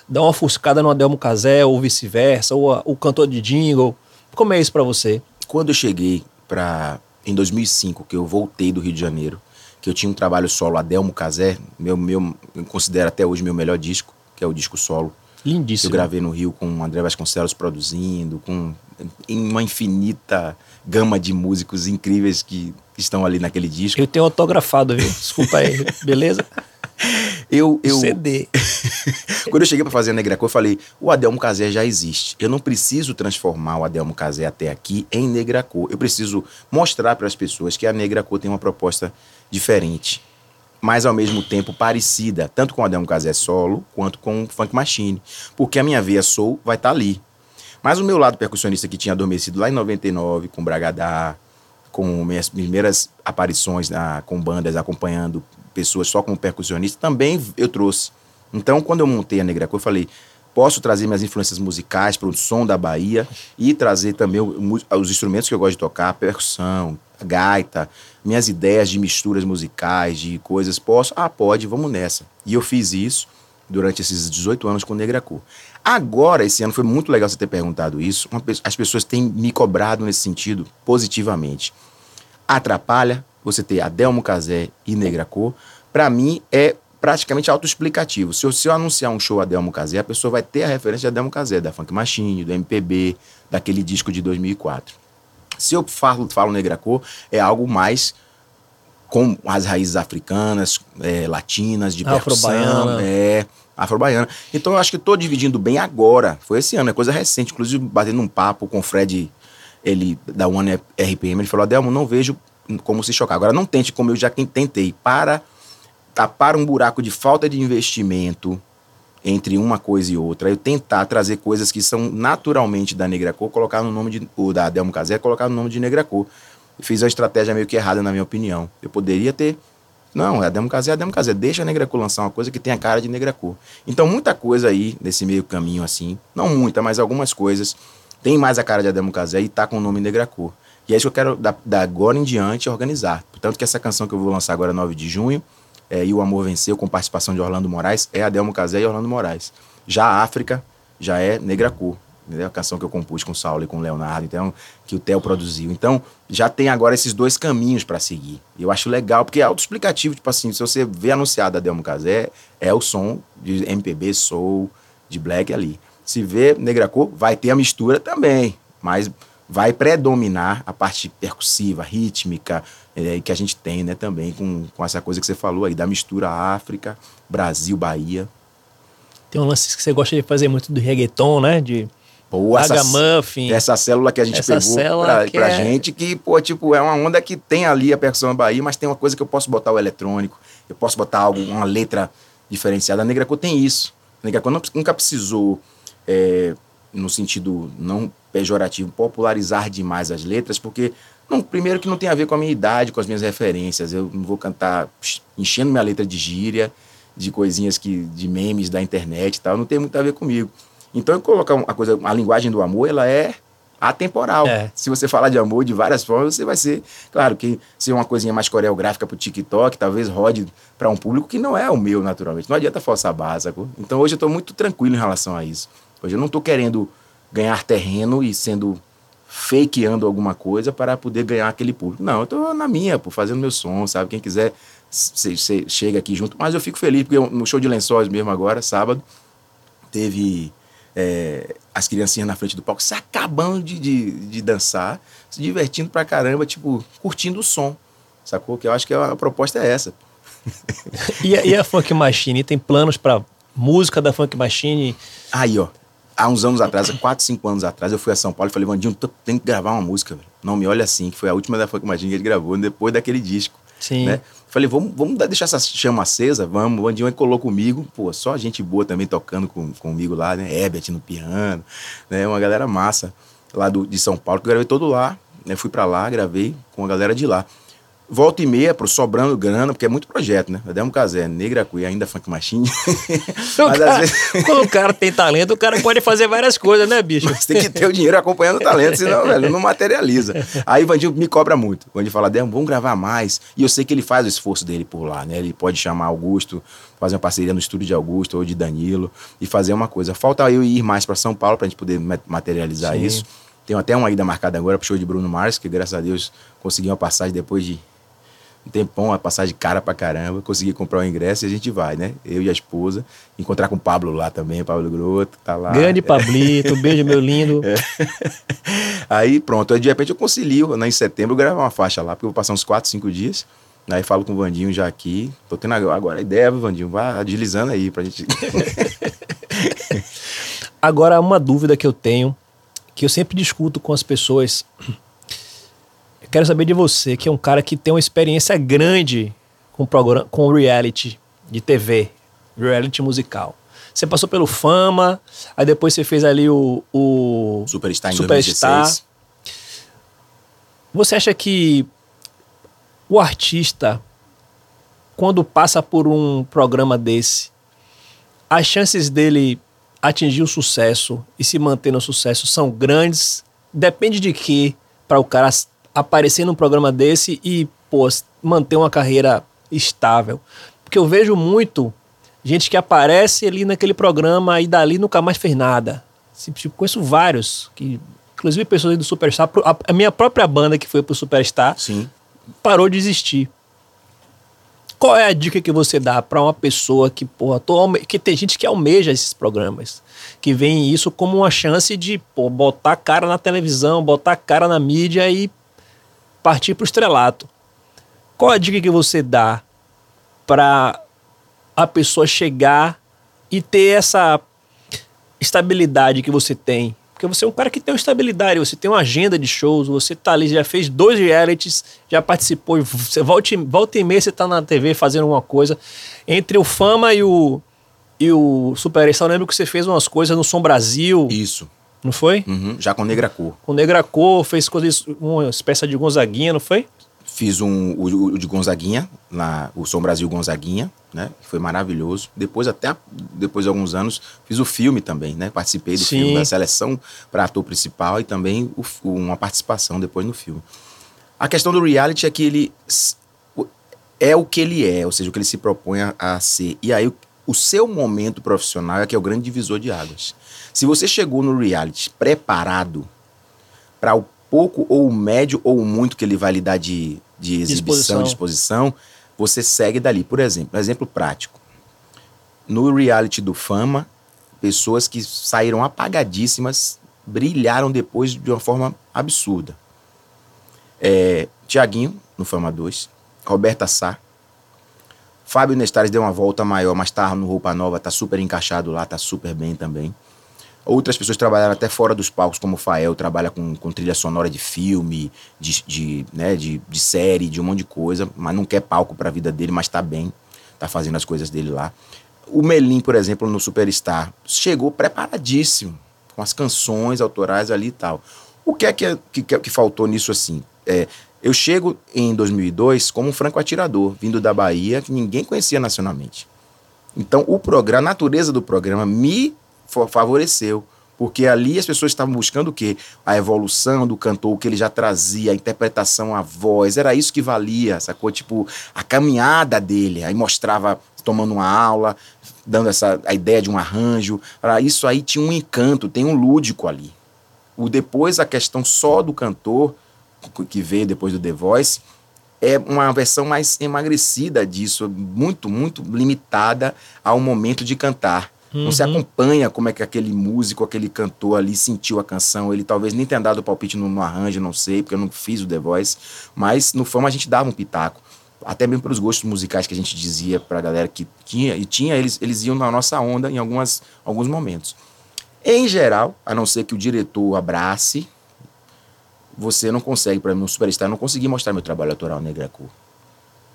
dá uma fuscada no Adelmo Casé ou vice-versa, ou a, o cantor de jingle. Como é isso para você? Quando eu cheguei para em 2005, que eu voltei do Rio de Janeiro, que eu tinha um trabalho solo Adelmo Casé, meu meu eu considero até hoje meu melhor disco, que é o disco solo. Lindíssimo. Eu gravei no Rio com o André Vasconcelos produzindo, com uma infinita gama de músicos incríveis que estão ali naquele disco. Eu tenho autografado, viu? Desculpa aí, beleza? Eu, eu... CD. Quando eu cheguei para fazer a Negracô, eu falei: o Adelmo Casé já existe. Eu não preciso transformar o Adelmo Casé até aqui em Negracô. Eu preciso mostrar para as pessoas que a Negracô tem uma proposta diferente, mas ao mesmo tempo parecida, tanto com o Adelmo Casé solo quanto com o Funk Machine. Porque a minha veia soul vai estar tá ali. Mas o meu lado percussionista que tinha adormecido lá em 99, com Bragadá, com minhas primeiras aparições na, com bandas, acompanhando pessoas só como percussionista, também eu trouxe. Então, quando eu montei a Negra Cor, eu falei, posso trazer minhas influências musicais para o som da Bahia e trazer também os instrumentos que eu gosto de tocar, percussão, gaita, minhas ideias de misturas musicais, de coisas. Posso? Ah, pode, vamos nessa. E eu fiz isso durante esses 18 anos com Negra Cor. Agora, esse ano, foi muito legal você ter perguntado isso. as pessoas têm me cobrado nesse sentido positivamente. Atrapalha você ter Adelmo Casé e Negracô. Para mim, é praticamente autoexplicativo. Se eu, se eu anunciar um show Adelmo Casé, a pessoa vai ter a referência de Adelmo Casé, da Funk Machine, do MPB, daquele disco de 2004. Se eu falo, falo Negracô, é algo mais com as raízes africanas, é, latinas, de percussão. É, afro-baiana. Então eu acho que estou dividindo bem agora. Foi esse ano, é coisa recente. Inclusive, batendo um papo com o Fred, ele da One RPM, ele falou: Adelmo, não vejo como se chocar. Agora não tente como eu já tentei. Para tapar um buraco de falta de investimento entre uma coisa e outra, eu tentar trazer coisas que são naturalmente da Negra Cor, colocar no nome de, o da Adelmo Casé, colocar no nome de Negra Cor. Fiz a estratégia meio que errada, na minha opinião. Eu poderia ter não, é a Democracia, é a Democracia. Deixa a Negracô lançar uma coisa que tenha cara de Negracô. Então, muita coisa aí nesse meio caminho, assim, não muita, mas algumas coisas, tem mais a cara de a Democracia e tá com o nome Negracô. E é isso que eu quero, da, da agora em diante, organizar. Portanto, que essa canção que eu vou lançar agora, 9 de junho, é, E o Amor Venceu, com participação de Orlando Moraes, é a Delmo Casé e Orlando Moraes. Já a África já é Negracô entendeu? A canção que eu compus com o Saulo e com o Leonardo, então, que o Theo produziu. Então, já tem agora esses dois caminhos para seguir. Eu acho legal, porque é autoexplicativo, tipo assim, se você vê anunciado a Delmo Casé, é o som de MPB, soul, de black ali. Se vê Negra Cor, vai ter a mistura também, mas vai predominar a parte percussiva, rítmica, é, que a gente tem, né, também, com, com essa coisa que você falou aí, da mistura África, Brasil, Bahia. Tem um lance que você gosta de fazer muito do reggaeton, né? De Pô, essa, Muffin. Essa célula que a gente essa pegou pra, pra é... gente, que, pô, tipo, é uma onda que tem ali a percussão Bahia, mas tem uma coisa que eu posso botar o eletrônico, eu posso botar algo, uma letra diferenciada. A Negraco tem isso. A Negraco nunca precisou, é, no sentido não pejorativo, popularizar demais as letras, porque Não, primeiro que não tem a ver com a minha idade, com as minhas referências. Eu não vou cantar enchendo minha letra de gíria, de coisinhas que de memes da internet e tal, não tem muito a ver comigo. Então, eu colocar uma coisa, a linguagem do amor, ela é atemporal. É. Se você falar de amor de várias formas, você vai ser, claro, que se é uma coisinha mais coreográfica pro TikTok, talvez rode para um público que não é o meu, naturalmente. Não adianta forçar a sacou? Então hoje eu estou muito tranquilo em relação a isso. Hoje eu não estou querendo ganhar terreno e sendo fakeando alguma coisa para poder ganhar aquele público. Não, eu estou na minha, por fazendo meu som, sabe? Quem quiser você chega aqui junto. Mas eu fico feliz, porque no show de lençóis mesmo agora, sábado, teve é, as criancinhas na frente do palco se acabando de, de, de, dançar, se divertindo pra caramba, tipo, curtindo o som. Sacou? Que eu acho que a, proposta é essa. e, a, e a Funk Machine? Tem planos pra música da Funk Machine? Aí, ó. Há uns anos atrás, quatro, cinco anos atrás, eu fui a São Paulo e falei, Vandinho, tem que gravar uma música, velho. Não me olha assim, que foi a última da Funk Machine que ele gravou, depois daquele disco. Sim. Né? Falei, vamos, vamos deixar essa chama acesa, vamos. O Andinho colou comigo, pô, só gente boa também tocando com, comigo lá, né? Herbert no piano, né? Uma galera massa lá do, de São Paulo, que eu gravei todo lá, né? Fui para lá, gravei com a galera de lá volta e meia, pro sobrando grana, porque é muito projeto, né? Ademo Casé, Negra Cui, ainda Funk Machine. Mas, cara, vezes... Quando o cara tem talento, o cara pode fazer várias coisas, né, bicho? Mas tem que ter o dinheiro acompanhando o talento, senão, velho, não materializa. Aí o Vandinho me cobra muito. O Vandinho fala, Demo, vamos gravar mais. E eu sei que ele faz o esforço dele por lá, né? Ele pode chamar Augusto, fazer uma parceria no estúdio de Augusto ou de Danilo e fazer uma coisa. Falta eu ir mais para São Paulo pra gente poder materializar Sim. isso. Tenho até uma ida marcada agora pro show de Bruno Mars, que graças a Deus consegui uma passagem depois de um tempão, a passagem cara pra caramba, consegui comprar o ingresso e a gente vai, né? Eu e a esposa, encontrar com o Pablo lá também, Pablo Groto, tá lá. Grande Pablito, beijo meu lindo. É. Aí pronto, aí de repente eu concilio, né, em setembro, gravar uma faixa lá, porque eu vou passar uns 4, 5 dias. Aí falo com o Vandinho já aqui. Tô tendo agora a ideia, Vandinho, vai deslizando aí pra gente. agora, uma dúvida que eu tenho, que eu sempre discuto com as pessoas Quero saber de você, que é um cara que tem uma experiência grande com programa, com reality de TV, reality musical. Você passou pelo Fama, aí depois você fez ali o, o Superstar em Superstar. 2016. Você acha que o artista, quando passa por um programa desse, as chances dele atingir o sucesso e se manter no sucesso são grandes? Depende de que para o cara aparecer num programa desse e, pô, manter uma carreira estável. Porque eu vejo muito gente que aparece ali naquele programa e dali nunca mais fez nada. Tipo, conheço vários, que, inclusive pessoas do Superstar, a, minha própria banda que foi pro Superstar Sim. parou de existir. Qual é a dica que você dá para uma pessoa que, porra, tô, que tem gente que almeja esses programas, que vê isso como uma chance de pô, botar cara na televisão, botar cara na mídia e partir para o estrelato. Qual a dica que você dá para a pessoa chegar e ter essa estabilidade que você tem? Porque você é um cara que tem uma estabilidade, você tem uma agenda de shows, você tá ali, já fez dois realities, já participou, você volta, volta e meia você tá na TV fazendo alguma coisa. Entre o Fama e o, e o Super eu lembro que você fez umas coisas no Som Brasil. Isso. Não foi? Uhum, já com Negra Cor. Com Negra Cor, fez coisas, uma espécie de Gonzaguinha, não foi? Fiz um, o, o de Gonzaguinha, na, o Som Brasil Gonzaguinha, né? Foi maravilhoso. Depois, até depois de alguns anos, fiz o filme também, né? Participei do Sim. filme da seleção para ator principal e também o, uma participação depois no filme. A questão do reality é que ele é o que ele é, ou seja, o que ele se propõe a, a ser. E aí, o, o seu momento profissional é que é o grande divisor de águas. Se você chegou no reality preparado para o pouco ou o médio ou o muito que ele vai lhe dar de, de exibição, disposição. de exposição, você segue dali. Por exemplo, um exemplo prático. No reality do Fama, pessoas que saíram apagadíssimas brilharam depois de uma forma absurda. É, Tiaguinho, no Fama 2, Roberta Sá, Fábio Nestares deu uma volta maior, mas tá no Roupa Nova, tá super encaixado lá, tá super bem também. Outras pessoas trabalharam até fora dos palcos, como o Fael, trabalha com, com trilha sonora de filme, de, de, né, de, de série, de um monte de coisa, mas não quer palco para a vida dele, mas está bem, está fazendo as coisas dele lá. O Melim, por exemplo, no Superstar, chegou preparadíssimo, com as canções autorais ali e tal. O que é que, que, que faltou nisso assim? é, eu chego em 2002 como um franco atirador, vindo da Bahia, que ninguém conhecia nacionalmente. Então, o programa, a natureza do programa me favoreceu, porque ali as pessoas estavam buscando o quê? A evolução do cantor, o que ele já trazia, a interpretação, a voz, era isso que valia, sacou? Tipo, a caminhada dele, aí mostrava tomando uma aula, dando essa a ideia de um arranjo, isso aí tinha um encanto, tem um lúdico ali. O depois a questão só do cantor que veio depois do The Voice é uma versão mais emagrecida disso, muito, muito limitada ao momento de cantar. Uhum. Não se acompanha como é que aquele músico, aquele cantor ali sentiu a canção. Ele talvez nem tenha dado o palpite no, no arranjo, não sei, porque eu não fiz o The Voice. Mas no fama a gente dava um pitaco. Até mesmo pelos gostos musicais que a gente dizia pra galera que tinha, e tinha, eles, eles iam na nossa onda em algumas, alguns momentos. Em geral, a não ser que o diretor abrace, você não consegue, para mim, um superstar, eu não consegui mostrar meu trabalho autoral Negra Cor.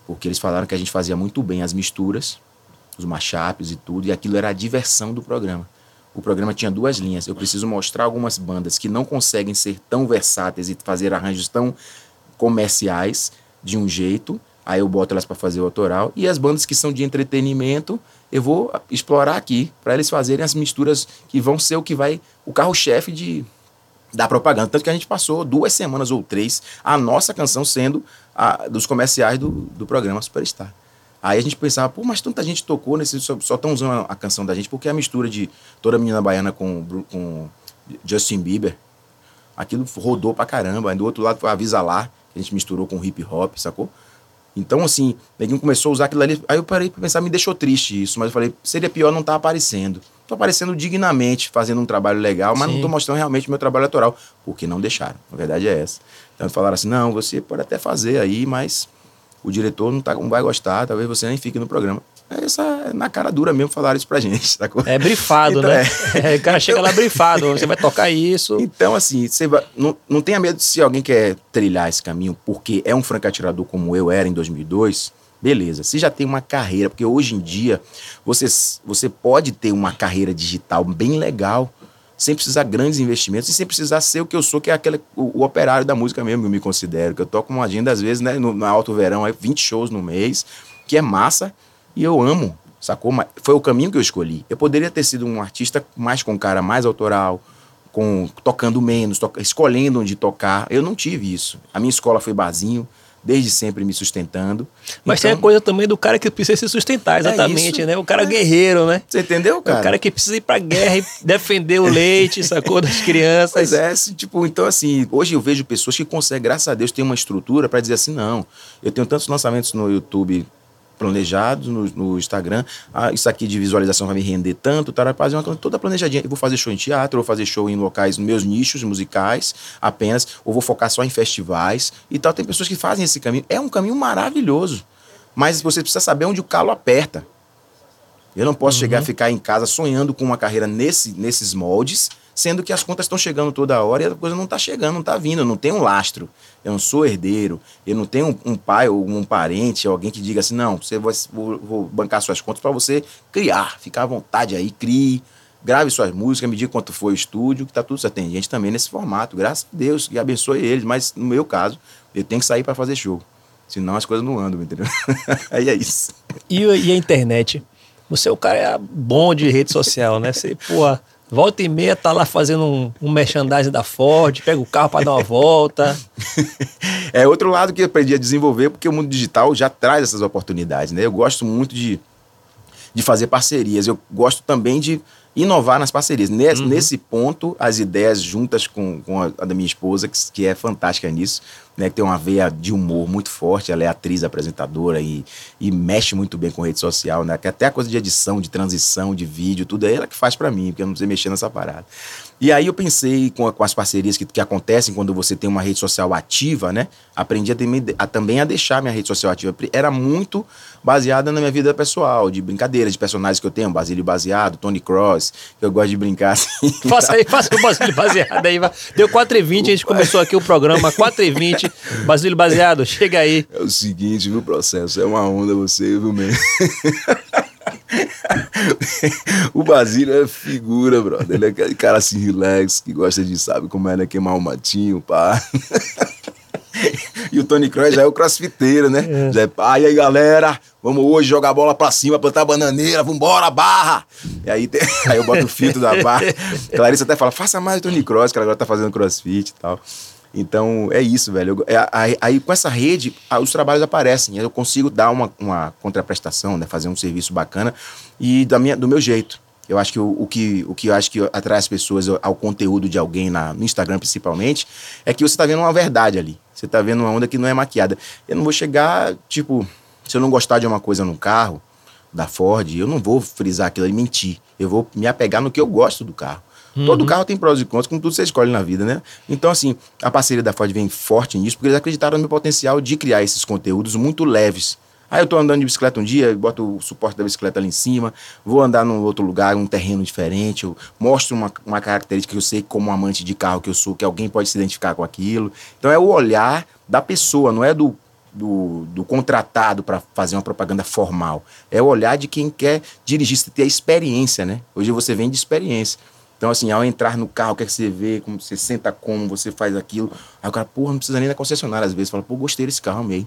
Porque eles falaram que a gente fazia muito bem as misturas, os mashups e tudo, e aquilo era a diversão do programa. O programa tinha duas linhas. Eu preciso mostrar algumas bandas que não conseguem ser tão versáteis e fazer arranjos tão comerciais de um jeito, aí eu boto elas para fazer o autoral. E as bandas que são de entretenimento, eu vou explorar aqui, para eles fazerem as misturas que vão ser o que vai, o carro-chefe de, da propaganda. Tanto que a gente passou duas semanas ou três a nossa canção sendo a, dos comerciais do, do programa Superstar. Aí a gente pensava, pô, mas tanta gente tocou nesse. Só estão usando a canção da gente, porque é a mistura de toda menina baiana com, com Justin Bieber. Aquilo rodou pra caramba. Aí do outro lado foi a Visa Lá, que a gente misturou com hip hop, sacou? Então, assim, ninguém começou a usar aquilo ali. Aí eu parei pra pensar, me deixou triste isso. Mas eu falei, seria pior não estar tá aparecendo. Tô aparecendo dignamente, fazendo um trabalho legal, mas Sim. não tô mostrando realmente o meu trabalho autoral. Porque não deixaram. A verdade é essa. Então falaram assim: não, você pode até fazer aí, mas o diretor não, tá, não vai gostar, talvez você nem fique no programa. É essa, é na cara dura mesmo falaram isso pra gente. Tá? É brifado, então, né? É. É, o cara chega lá brifado, você vai tocar isso. Então, assim, você vai, não, não tenha medo se alguém quer trilhar esse caminho, porque é um franco atirador como eu era em 2002 Beleza, você já tem uma carreira, porque hoje em dia você, você pode ter uma carreira digital bem legal, sem precisar de grandes investimentos e sem precisar ser o que eu sou, que é aquele, o, o operário da música mesmo, que eu me considero. Que eu toco uma agenda, às vezes, né, no, no alto verão, aí 20 shows no mês, que é massa e eu amo, sacou? Mas foi o caminho que eu escolhi. Eu poderia ter sido um artista mais com cara mais autoral, com tocando menos, to, escolhendo onde tocar. Eu não tive isso. A minha escola foi barzinho desde sempre me sustentando. Mas então, tem a coisa também do cara que precisa se sustentar, é exatamente, é né? O cara é. guerreiro, né? Você entendeu, cara? O cara que precisa ir pra guerra e defender o leite, sacou? Das crianças. Pois é, tipo, então assim, hoje eu vejo pessoas que conseguem, graças a Deus, ter uma estrutura para dizer assim, não, eu tenho tantos lançamentos no YouTube planejados no, no Instagram. Ah, isso aqui de visualização vai me render tanto, tá? fazer uma coisa toda planejadinha. Eu vou fazer show em teatro, vou fazer show em locais, meus nichos musicais apenas, ou vou focar só em festivais e tal. Tem pessoas que fazem esse caminho. É um caminho maravilhoso. Mas você precisa saber onde o calo aperta. Eu não posso uhum. chegar a ficar em casa sonhando com uma carreira nesse, nesses moldes sendo que as contas estão chegando toda hora e a coisa não está chegando, não está vindo, não tem um lastro. Eu não sou herdeiro, eu não tenho um, um pai ou um parente, alguém que diga assim, não, você vai, vou, vou bancar suas contas para você criar, ficar à vontade aí, crie, grave suas músicas, me diga quanto foi o estúdio, que tá tudo certo. Tem gente também nesse formato, graças a Deus, que abençoe eles, mas no meu caso, eu tenho que sair para fazer show. Senão as coisas não andam, entendeu? aí é isso. E, e, a internet? Você, é o cara é bom de rede social, né? Você, porra, Volta e meia tá lá fazendo um, um merchandising da Ford, pega o carro para dar uma volta. é outro lado que eu aprendi a desenvolver, porque o mundo digital já traz essas oportunidades, né? Eu gosto muito de, de fazer parcerias. Eu gosto também de inovar nas parcerias. Nesse, uhum. nesse ponto, as ideias juntas com, com a, a da minha esposa, que, que é fantástica nisso, né, que tem uma veia de humor muito forte, ela é atriz, apresentadora e, e mexe muito bem com rede social, né? Que até a coisa de edição, de transição, de vídeo, tudo é ela que faz para mim, porque eu não sei mexer nessa parada. E aí eu pensei com, com as parcerias que, que acontecem quando você tem uma rede social ativa, né? Aprendi a, também a, também a deixar minha rede social ativa. Era muito baseada na minha vida pessoal, de brincadeiras, de personagens que eu tenho, Basílio Baseado, Tony Cross, que eu gosto de brincar assim. Faça aí, faça o Basílio Baseado aí. Deu 4h20, a gente começou aqui o programa, 4h20. Basílio Baseado, chega aí. É o seguinte, viu, processo? É uma onda você, viu, mesmo? o Basílio é figura, brother. Ele é aquele cara assim, relax, que gosta de, sabe, como é, né? Queimar um matinho, pá. e o Tony Kroos já é o crossfiteiro, né? É. Já é, ah, e aí, galera, vamos hoje jogar bola pra cima, plantar bananeira, vambora, barra! E aí, tem, aí eu boto o filtro da barra. Clarissa até fala, faça mais o Tony Kroos, que ela agora tá fazendo crossfit e tal. Então, é isso, velho. Eu, é, aí, aí, com essa rede, os trabalhos aparecem. Eu consigo dar uma, uma contraprestação, né? Fazer um serviço bacana e da minha, do meu jeito. Eu acho que o, o, que o que eu acho que atrai as pessoas ao conteúdo de alguém na, no Instagram, principalmente, é que você está vendo uma verdade ali. Você está vendo uma onda que não é maquiada. Eu não vou chegar, tipo, se eu não gostar de uma coisa no carro da Ford, eu não vou frisar aquilo e mentir. Eu vou me apegar no que eu gosto do carro. Uhum. Todo carro tem prós e contras, como tudo você escolhe na vida, né? Então, assim, a parceria da Ford vem forte nisso, porque eles acreditaram no meu potencial de criar esses conteúdos muito leves Aí eu tô andando de bicicleta um dia, boto o suporte da bicicleta ali em cima, vou andar num outro lugar, um terreno diferente, eu mostro uma, uma característica que eu sei como amante de carro que eu sou, que alguém pode se identificar com aquilo. Então é o olhar da pessoa, não é do, do, do contratado para fazer uma propaganda formal. É o olhar de quem quer dirigir, ter a experiência, né? Hoje você vem de experiência. Então, assim, ao entrar no carro, o que, que você vê, como você senta como, você faz aquilo. Aí o cara, porra, não precisa nem da concessionária às vezes. Fala, pô, gostei desse carro, amei.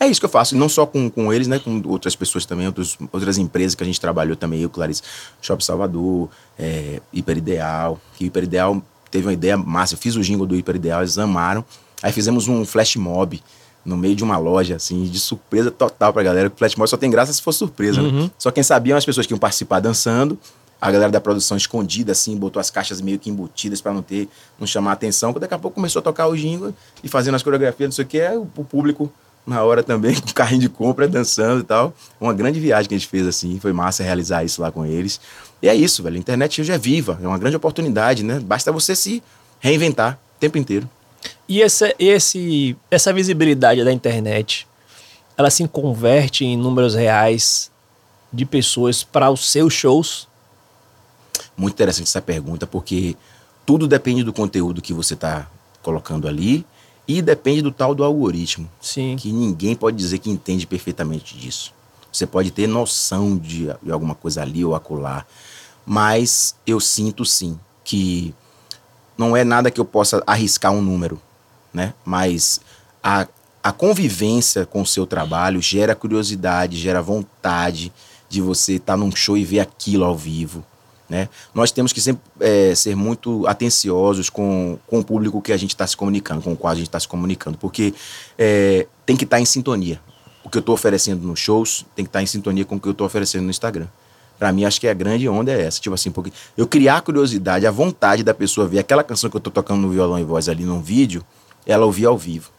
É isso que eu faço, não só com, com eles, né? Com outras pessoas também, outros, outras empresas que a gente trabalhou também, eu, Clarice, Shop Salvador, é, Hiper Ideal, que Hiper Ideal teve uma ideia massa. Eu fiz o jingle do Hiper Ideal, eles amaram. Aí fizemos um flash mob no meio de uma loja, assim, de surpresa total pra galera. O flash mob só tem graça se for surpresa, né? uhum. né? Só quem sabia as pessoas que iam participar dançando. A galera da produção escondida, assim, botou as caixas meio que embutidas para não ter, não chamar atenção. Daqui a pouco começou a tocar o jingle e fazendo as coreografias, não sei o que, o público na hora também, com carrinho de compra, dançando e tal. Uma grande viagem que a gente fez assim, foi massa realizar isso lá com eles. E é isso, velho. A internet hoje é viva, é uma grande oportunidade, né? Basta você se reinventar o tempo inteiro. E essa, esse, essa visibilidade da internet, ela se converte em números reais de pessoas para os seus shows? Muito interessante essa pergunta, porque tudo depende do conteúdo que você está colocando ali e depende do tal do algoritmo. Sim. Que ninguém pode dizer que entende perfeitamente disso. Você pode ter noção de, de alguma coisa ali ou acolá. Mas eu sinto sim que não é nada que eu possa arriscar um número, né? Mas a, a convivência com o seu trabalho gera curiosidade, gera vontade de você estar tá num show e ver aquilo ao vivo. Né? Nós temos que sempre é, ser muito atenciosos com, com o público que a gente está se comunicando, com o qual a gente está se comunicando, porque é, tem que estar tá em sintonia. O que eu estou oferecendo nos shows tem que estar tá em sintonia com o que eu estou oferecendo no Instagram. Para mim, acho que a grande onda é essa. Tipo assim, porque eu criar a curiosidade, a vontade da pessoa ver aquela canção que eu estou tocando no violão e voz ali num vídeo, ela ouvir ao vivo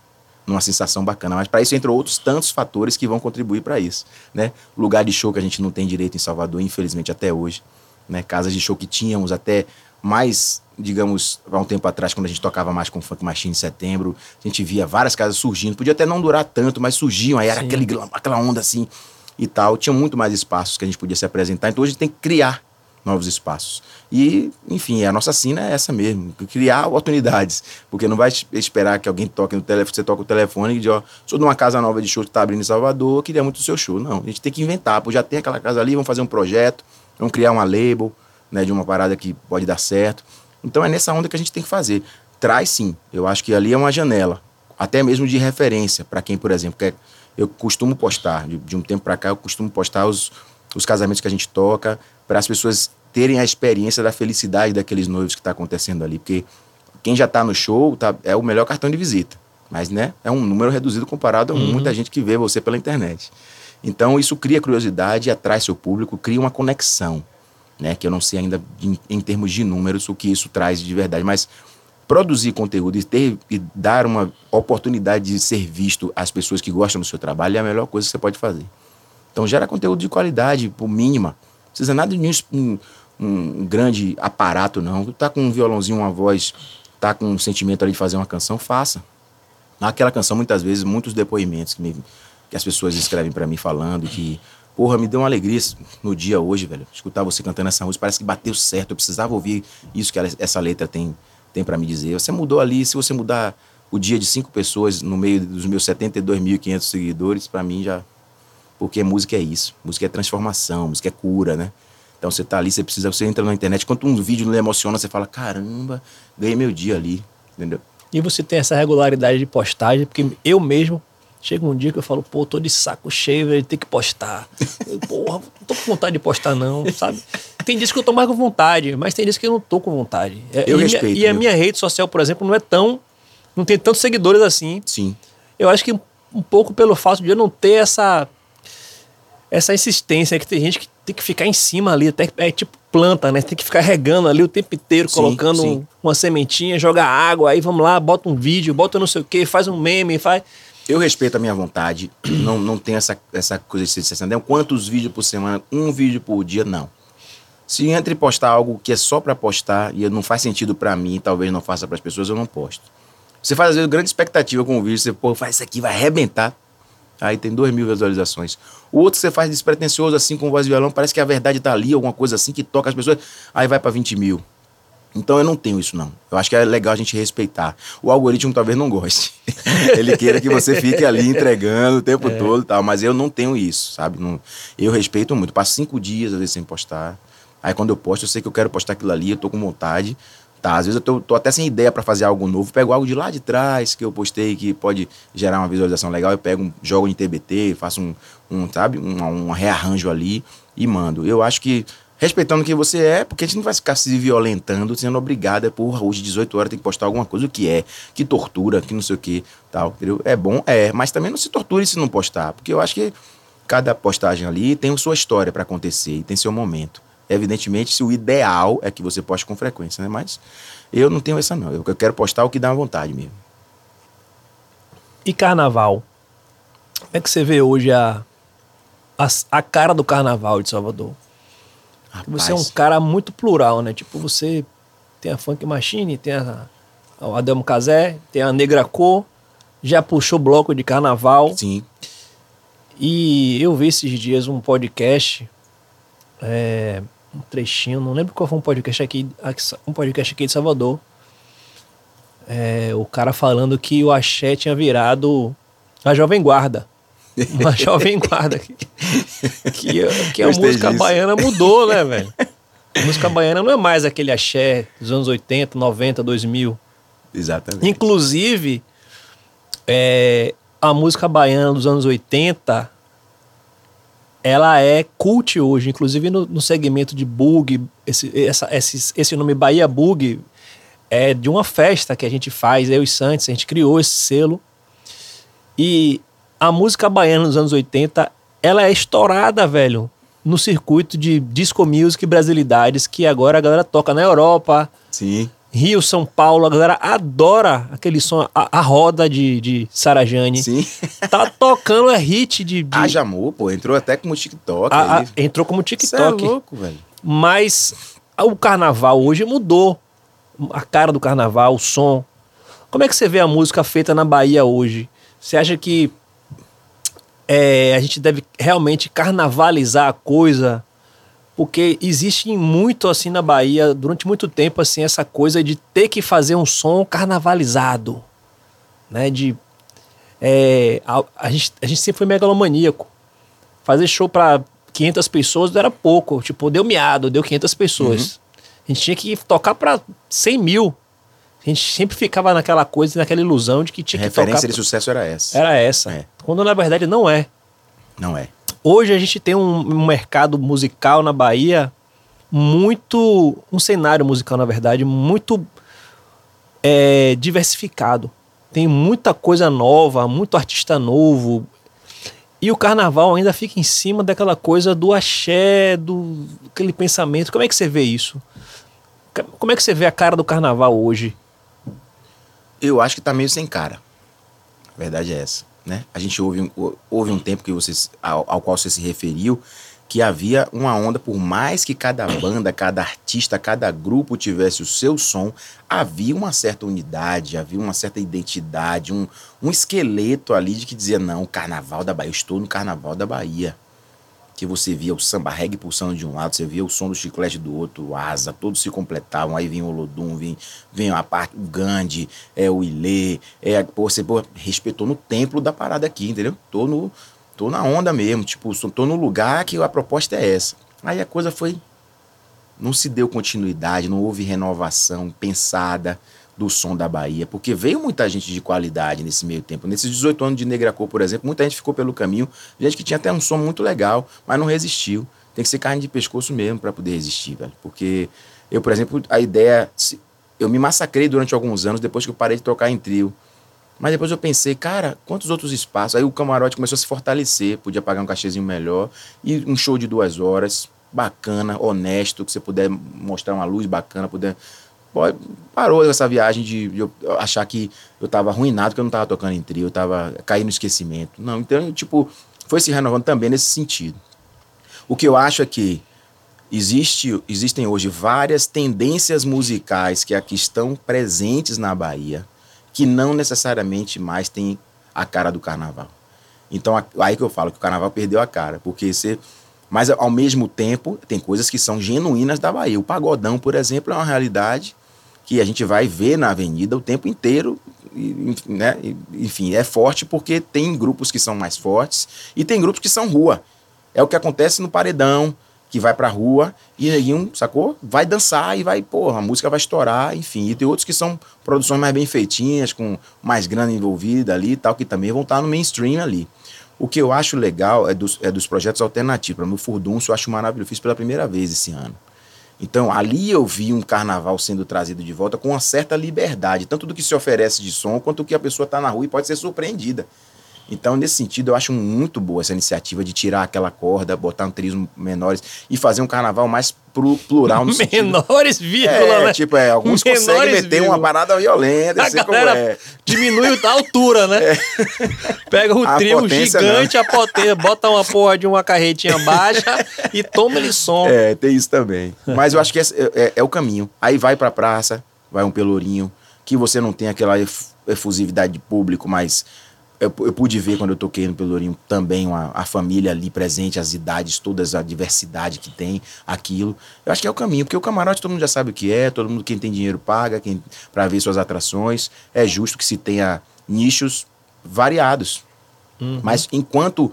numa sensação bacana. Mas para isso entram outros tantos fatores que vão contribuir para isso, né? Lugar de show que a gente não tem direito em Salvador, infelizmente até hoje né? Casas de show que tínhamos até mais, digamos, há um tempo atrás, quando a gente tocava mais com Funk Machine em setembro, a gente via várias casas surgindo. Podia até não durar tanto, mas surgiam, aí era aquele, aquela onda assim e tal. Tinha muito mais espaços que a gente podia se apresentar. Então a gente tem que criar novos espaços. E, enfim, a nossa sina é essa mesmo, criar oportunidades. Porque não vai esperar que alguém toque no telefone, você toca o telefone e diz, ó, sou de uma casa nova de show que está abrindo em Salvador, queria muito o seu show. Não, a gente tem que inventar, pô, já tem aquela casa ali, vamos fazer um projeto, Vamos criar uma label, né, de uma parada que pode dar certo. Então é nessa onda que a gente tem que fazer. Traz sim, eu acho que ali é uma janela, até mesmo de referência para quem, por exemplo, quer. Eu costumo postar, de, de um tempo para cá, eu costumo postar os, os casamentos que a gente toca, para as pessoas terem a experiência da felicidade daqueles noivos que está acontecendo ali. Porque quem já está no show tá, é o melhor cartão de visita. Mas, né, é um número reduzido comparado a uhum. muita gente que vê você pela internet. Então isso cria curiosidade, atrai seu público, cria uma conexão, né? Que eu não sei ainda em, em termos de números o que isso traz de verdade, mas produzir conteúdo e ter e dar uma oportunidade de ser visto às pessoas que gostam do seu trabalho é a melhor coisa que você pode fazer. Então gera conteúdo de qualidade, por mínima. Não precisa nada de um, um grande aparato, não. Tá com um violãozinho, uma voz, tá com um sentimento ali de fazer uma canção, faça. Naquela canção, muitas vezes, muitos depoimentos que me, que as pessoas escrevem para mim falando que, porra, me deu uma alegria no dia hoje, velho. Escutar você cantando essa música, parece que bateu certo. Eu precisava ouvir isso que ela, essa letra tem, tem para me dizer. Você mudou ali, se você mudar o dia de cinco pessoas no meio dos meus 72.500 seguidores, para mim já. Porque música é isso. Música é transformação, música é cura, né? Então você tá ali, você precisa, você entra na internet, quando um vídeo não emociona, você fala, caramba, ganhei meu dia ali, entendeu? E você tem essa regularidade de postagem, porque eu mesmo chega um dia que eu falo, pô, tô de saco cheio, velho, tem que postar. Eu, Porra, não tô com vontade de postar, não, sabe? Tem dias que eu tô mais com vontade, mas tem dias que eu não tô com vontade. É, Eu e respeito, Minha, e a minha rede social, por exemplo, não é tão. Não tem tantos seguidores assim. Sim. Eu acho que um, um pouco pelo fato de eu não ter essa. Essa insistência que tem gente que tem que ficar em cima ali, até é tipo planta, né? Tem que ficar regando ali o tempo inteiro, Sim, colocando sim. uma sementinha, joga água, aí vamos lá, bota um vídeo, bota não sei o que, faz um meme, faz. Eu respeito a minha vontade, não, não tem essa, essa coisa de ser assim, quantos vídeos por semana, um vídeo por dia, não. Se entre postar algo que é só pra postar e não faz sentido pra mim, talvez não faça pras pessoas, eu não posto. Você faz às vezes grande expectativa com o vídeo, você, pô, faz isso aqui, vai arrebentar. Aí tem dois mil visualizações. O outro você faz despretensioso, assim, com voz e violão, parece que a verdade tá ali, alguma coisa assim que toca as pessoas, aí vai pra 20 mil. Então eu não tenho isso, não. Eu acho que é legal a gente respeitar. O algoritmo talvez não goste. Ele queira que você fique ali entregando o tempo todo e tal, mas eu não tenho isso, sabe? Não, eu respeito muito. Passo cinco dias, às vezes, sem postar. Aí quando eu posto, eu sei que eu quero postar aquilo ali, eu tô com vontade. Tá, às vezes eu tô, tô até sem ideia pra fazer algo novo, pego algo de lá de trás que eu postei que pode gerar uma visualização legal, eu pego, um, jogo em TBT, faço um, um sabe, um, um rearranjo ali e mando. Eu acho que respeitando quem você é, porque a gente não vai ficar se violentando, sendo obrigada, porra, hoje 18 horas tem que postar alguma coisa, o que é, que tortura, que não sei o que, tal, entendeu? É bom, é, mas também não se torture se não postar, porque eu acho que cada postagem ali tem sua história pra acontecer e tem seu momento. Evidentemente, se o ideal é que você poste com frequência, né? Mas eu não tenho essa não, eu quero postar o que dá vontade mesmo. E carnaval? Como é que você vê hoje a, a, a cara do carnaval de Salvador? Você é um Rapaz, cara muito plural, né? Tipo, você tem a Funk Machine, tem a, o Adelmo Casé, tem a Negra Cor, já puxou bloco de carnaval. Sim, E eu vi esses dias um podcast, é, um trechinho, não lembro qual foi um podcast aqui, um podcast aqui de Salvador. É, o cara falando que o axé tinha virado a Jovem Guarda. Uma Jovem Guarda. Que, que, que a Gostei música disso. baiana mudou, né, velho? A música baiana não é mais aquele axé dos anos 80, 90, 2000. exatamente. Inclusive, é, a música baiana dos anos 80, ela é cult hoje. Inclusive no, no segmento de bug, esse, essa- esse, esse nome Bahia Bug é de uma festa que a gente faz, eu e Santos, a gente criou esse selo. E a música baiana dos anos 80, ela é estourada, velho, no circuito de disco music brasilidades que agora a galera toca na Europa, Sim, Rio, São Paulo, a galera adora aquele som, a, a roda de, de Sarajane. sim. Tá tocando é hit de. de Haja amor, pô, entrou até como TikTok. a- a- entrou como é TikTok. louco, velho. mas o carnaval hoje mudou. A cara do carnaval, o som. Como é que você vê a música feita na Bahia hoje? Você acha que é, a gente deve realmente carnavalizar a coisa? Porque existe muito assim na Bahia, durante muito tempo, assim, essa coisa de ter que fazer um som carnavalizado. Né? De, é, a, a gente, a gente sempre foi megalomaníaco. Fazer show pra 500 pessoas era pouco. Tipo, deu miado, deu 500 pessoas. A gente tinha que tocar pra 100 mil. A gente sempre ficava naquela coisa, naquela ilusão de que A tinha que referência tocar. de sucesso era essa. Era essa. É. Quando na verdade não é. Não é. Hoje a gente tem um, mercado musical na Bahia muito. um cenário musical, na verdade, muito é, diversificado. Tem muita coisa nova, muito artista novo. E o carnaval ainda fica em cima daquela coisa do axé, do aquele pensamento. Como é que você vê isso? Como é que você vê a cara do carnaval hoje? Eu acho que tá meio sem cara. A verdade é essa, né? A gente houve, um- tempo que você, ao, ao qual você se referiu, que havia uma onda, por mais que cada banda, cada artista, cada grupo tivesse o seu som, havia uma certa unidade, havia uma certa identidade, um, um esqueleto ali de que dizia, não, o carnaval da Bahia, eu estou no carnaval da Bahia. Que você via o samba reggae pulsando de um lado, você via o som do chiclete do outro, asa, todos se completavam, aí vinha o Olodum, vinha, vinha a parte, o Gandhi, é, o Ilê, é, pô, você pô, respeitou no templo da parada aqui, entendeu? Tô, no, tô na onda mesmo, tipo, tô no lugar que a proposta é essa. Aí a coisa foi. Não se deu continuidade, não houve renovação pensada do som da Bahia, porque veio muita gente de qualidade nesse meio tempo. Nesses 18 anos de Negra Cor, por exemplo, muita gente ficou pelo caminho, gente que tinha até um som muito legal, mas não resistiu. Tem que ser carne de pescoço mesmo para poder resistir, velho. Porque eu, por exemplo, a ideia. Eu me massacrei durante alguns anos depois que eu parei de tocar em trio. Mas depois eu pensei, cara, quantos outros espaços? Aí o camarote começou a se fortalecer, podia pagar um cachezinho melhor. E um show de duas horas, bacana, honesto, que você puder mostrar uma luz bacana, puder parou essa viagem de, eu achar que eu estava arruinado, que eu não estava tocando em trio, eu estava caindo no esquecimento. Não, então, tipo, foi se renovando também nesse sentido. O que eu acho é que existe, existem hoje várias tendências musicais que aqui estão presentes na Bahia, que não necessariamente mais têm a cara do carnaval. Então, aí que eu falo que o carnaval perdeu a cara, porque você mas ao mesmo tempo tem coisas que são genuínas da Bahia. O pagodão, por exemplo, é uma realidade que a gente vai ver na avenida o tempo inteiro. E, né? Enfim, é forte porque tem grupos que são mais fortes e tem grupos que são rua. É o que acontece no paredão, que vai pra rua e neguinho, sacou? Vai dançar e vai, porra, a música vai estourar, enfim. E tem outros que são produções mais bem feitinhas, com mais grana envolvida ali e tal, que também vão estar no mainstream ali. O que eu acho legal é dos, é dos projetos alternativos. No Furdunço eu acho maravilhoso. Eu fiz pela primeira vez esse ano. Então, ali eu vi um carnaval sendo trazido de volta com uma certa liberdade, tanto do que se oferece de som, quanto do que a pessoa está na rua e pode ser surpreendida. Então, nesse sentido, eu acho muito boa essa iniciativa de tirar aquela corda, botar um trismo menores e fazer um carnaval mais plural no Menores, vírgula, é, né? Tipo, é, alguns menores, conseguem meter vírgula. uma parada violenta, assim como é. Diminui a altura, né? É. Pega o a trio gigante, não. a potência, bota uma porra de uma carretinha baixa e toma ele som. É, tem isso também. Mas eu acho que é, é, é o caminho. Aí vai pra praça, vai um pelourinho, que você não tem aquela efusividade de público, mas eu, eu, pude ver quando eu toquei no Pelourinho também uma, a família ali presente, as idades, todas a diversidade que tem, aquilo. Eu acho que é o caminho, porque o camarote todo mundo já sabe o que é, todo mundo quem tem dinheiro paga quem para ver suas atrações. É justo que se tenha nichos variados. Uhum. Mas enquanto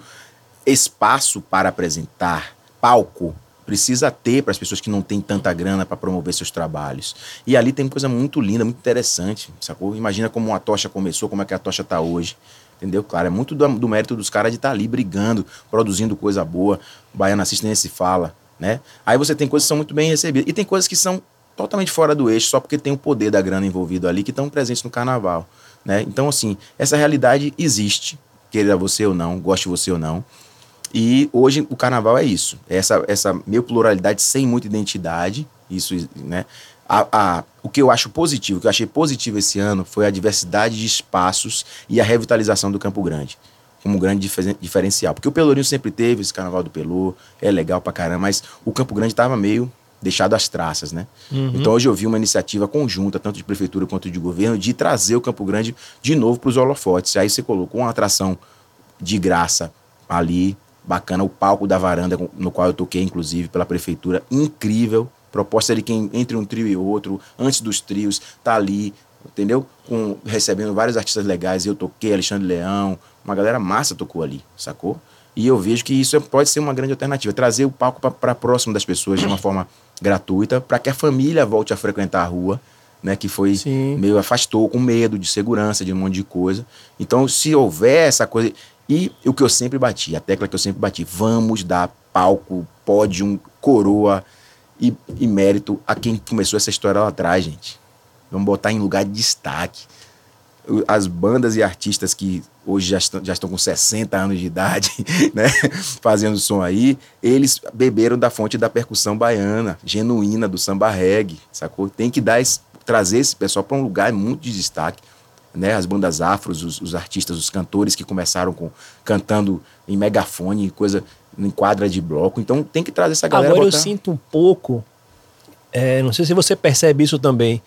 espaço para apresentar, palco, precisa ter para as pessoas que não têm tanta grana para promover seus trabalhos. E ali tem coisa muito linda, muito interessante, sacou? Imagina como a tocha começou, como é que a tocha está hoje. Entendeu? Claro, é muito do, do mérito dos caras de estar tá ali brigando, produzindo coisa boa. O Baiano assiste nem se fala, né? Aí você tem coisas que são muito bem recebidas. E tem coisas que são totalmente fora do eixo, só porque tem o poder da grana envolvido ali, que estão presentes no carnaval. Né? Então, assim, essa realidade existe, queira você ou não, goste você ou não. E hoje o carnaval é isso. É essa, essa meio pluralidade sem muita identidade. Isso, né? A, a, o que eu acho positivo, o que eu achei positivo esse ano foi a diversidade de espaços e a revitalização do Campo Grande como um grande diferencial. Porque o Pelourinho sempre teve esse carnaval do Pelô, é legal pra caramba, mas o Campo Grande estava meio deixado às traças, né? Uhum. Então hoje eu vi uma iniciativa conjunta, tanto de prefeitura quanto de governo, de trazer o Campo Grande de novo para os holofotes. Aí você colocou uma atração de graça ali, bacana, o palco da varanda, no qual eu toquei, inclusive, pela prefeitura, incrível, Proposta de quem entre um trio e outro, antes dos trios, tá ali, entendeu? Com, recebendo vários artistas legais. Eu toquei, Alexandre Leão, uma galera massa tocou ali, sacou? E eu vejo que isso é, pode ser uma grande alternativa, trazer o palco para próximo das pessoas de uma forma gratuita, para que a família volte a frequentar a rua, né, que foi Sim. meio afastou com medo de segurança, de um monte de coisa. Então, se houver essa coisa e o que eu sempre bati, a tecla que eu sempre bati, vamos dar palco, pódio, coroa, e, e mérito a quem começou essa história lá atrás, gente. Vamos botar em lugar de destaque. As bandas e artistas que hoje já estão, já estão com 60 anos de idade, né, fazendo som aí, eles beberam da fonte da percussão baiana, genuína, do samba reggae, sacou? Tem que dar esse, trazer esse pessoal para um lugar muito de destaque. Né, as bandas afros, os, os, artistas, os cantores que começaram com cantando em megafone, coisa em quadra de bloco. Então tem que trazer essa galera. Agora botar... eu sinto um pouco, é, não sei se você percebe isso também,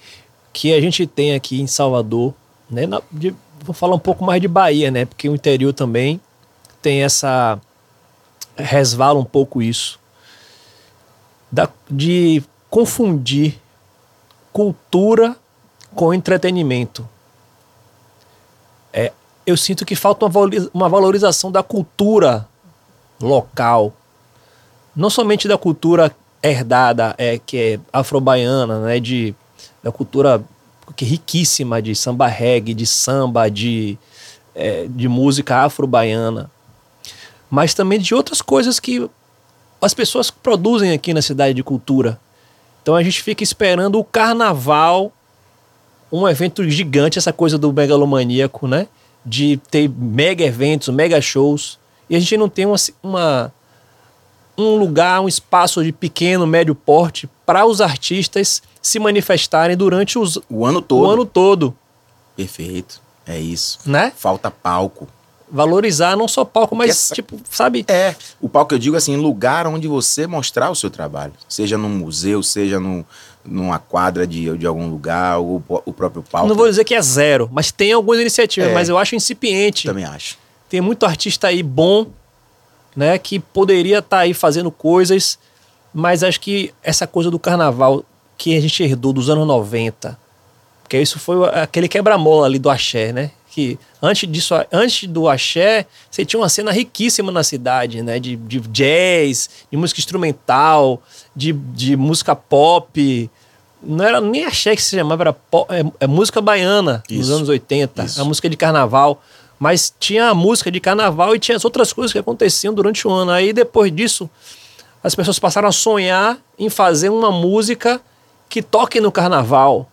que a gente tem aqui em Salvador, né? Na, de, vou falar um pouco mais de Bahia, né? Porque o interior também tem essa resvala um pouco isso da, de confundir cultura com entretenimento. É, eu sinto que falta uma valorização da cultura local, não somente da cultura herdada, é, que é afro-baiana, né, de, da cultura que é riquíssima de samba reggae, de samba, de, é, de música afro-baiana, mas também de outras coisas que as pessoas produzem aqui na cidade de cultura. Então a gente fica esperando o carnaval, um evento gigante, essa coisa do megalomaníaco, né? De ter mega eventos, mega shows. E a gente não tem uma, uma um lugar, um espaço de pequeno, médio porte para os artistas se manifestarem durante os, o ano todo. O ano todo. Perfeito. É isso. Né? Falta palco. Valorizar não só palco, mas essa... tipo, sabe? É. O palco que eu digo assim, lugar onde você mostrar o seu trabalho. Seja num museu, seja num, numa quadra de, de algum lugar, ou o próprio palco. Não vou dizer que é zero, mas tem algumas iniciativas, é. mas eu acho incipiente. Também acho. Tem muito artista aí bom, né, que poderia estar tá aí fazendo coisas, mas acho que essa coisa do carnaval que a gente herdou dos anos 90, porque isso foi aquele quebra-mola ali do axé, né? Que antes disso, antes do axé, você tinha uma cena riquíssima na cidade, né? De, de jazz, de música instrumental, de, de música pop. Não era nem axé que se chamava, era pop, é, é, música baiana isso, nos anos 80, isso. a música de carnaval. Mas tinha a música de carnaval e tinha as outras coisas que aconteciam durante o ano. Aí depois disso, as pessoas passaram a sonhar em fazer uma música que toque no carnaval.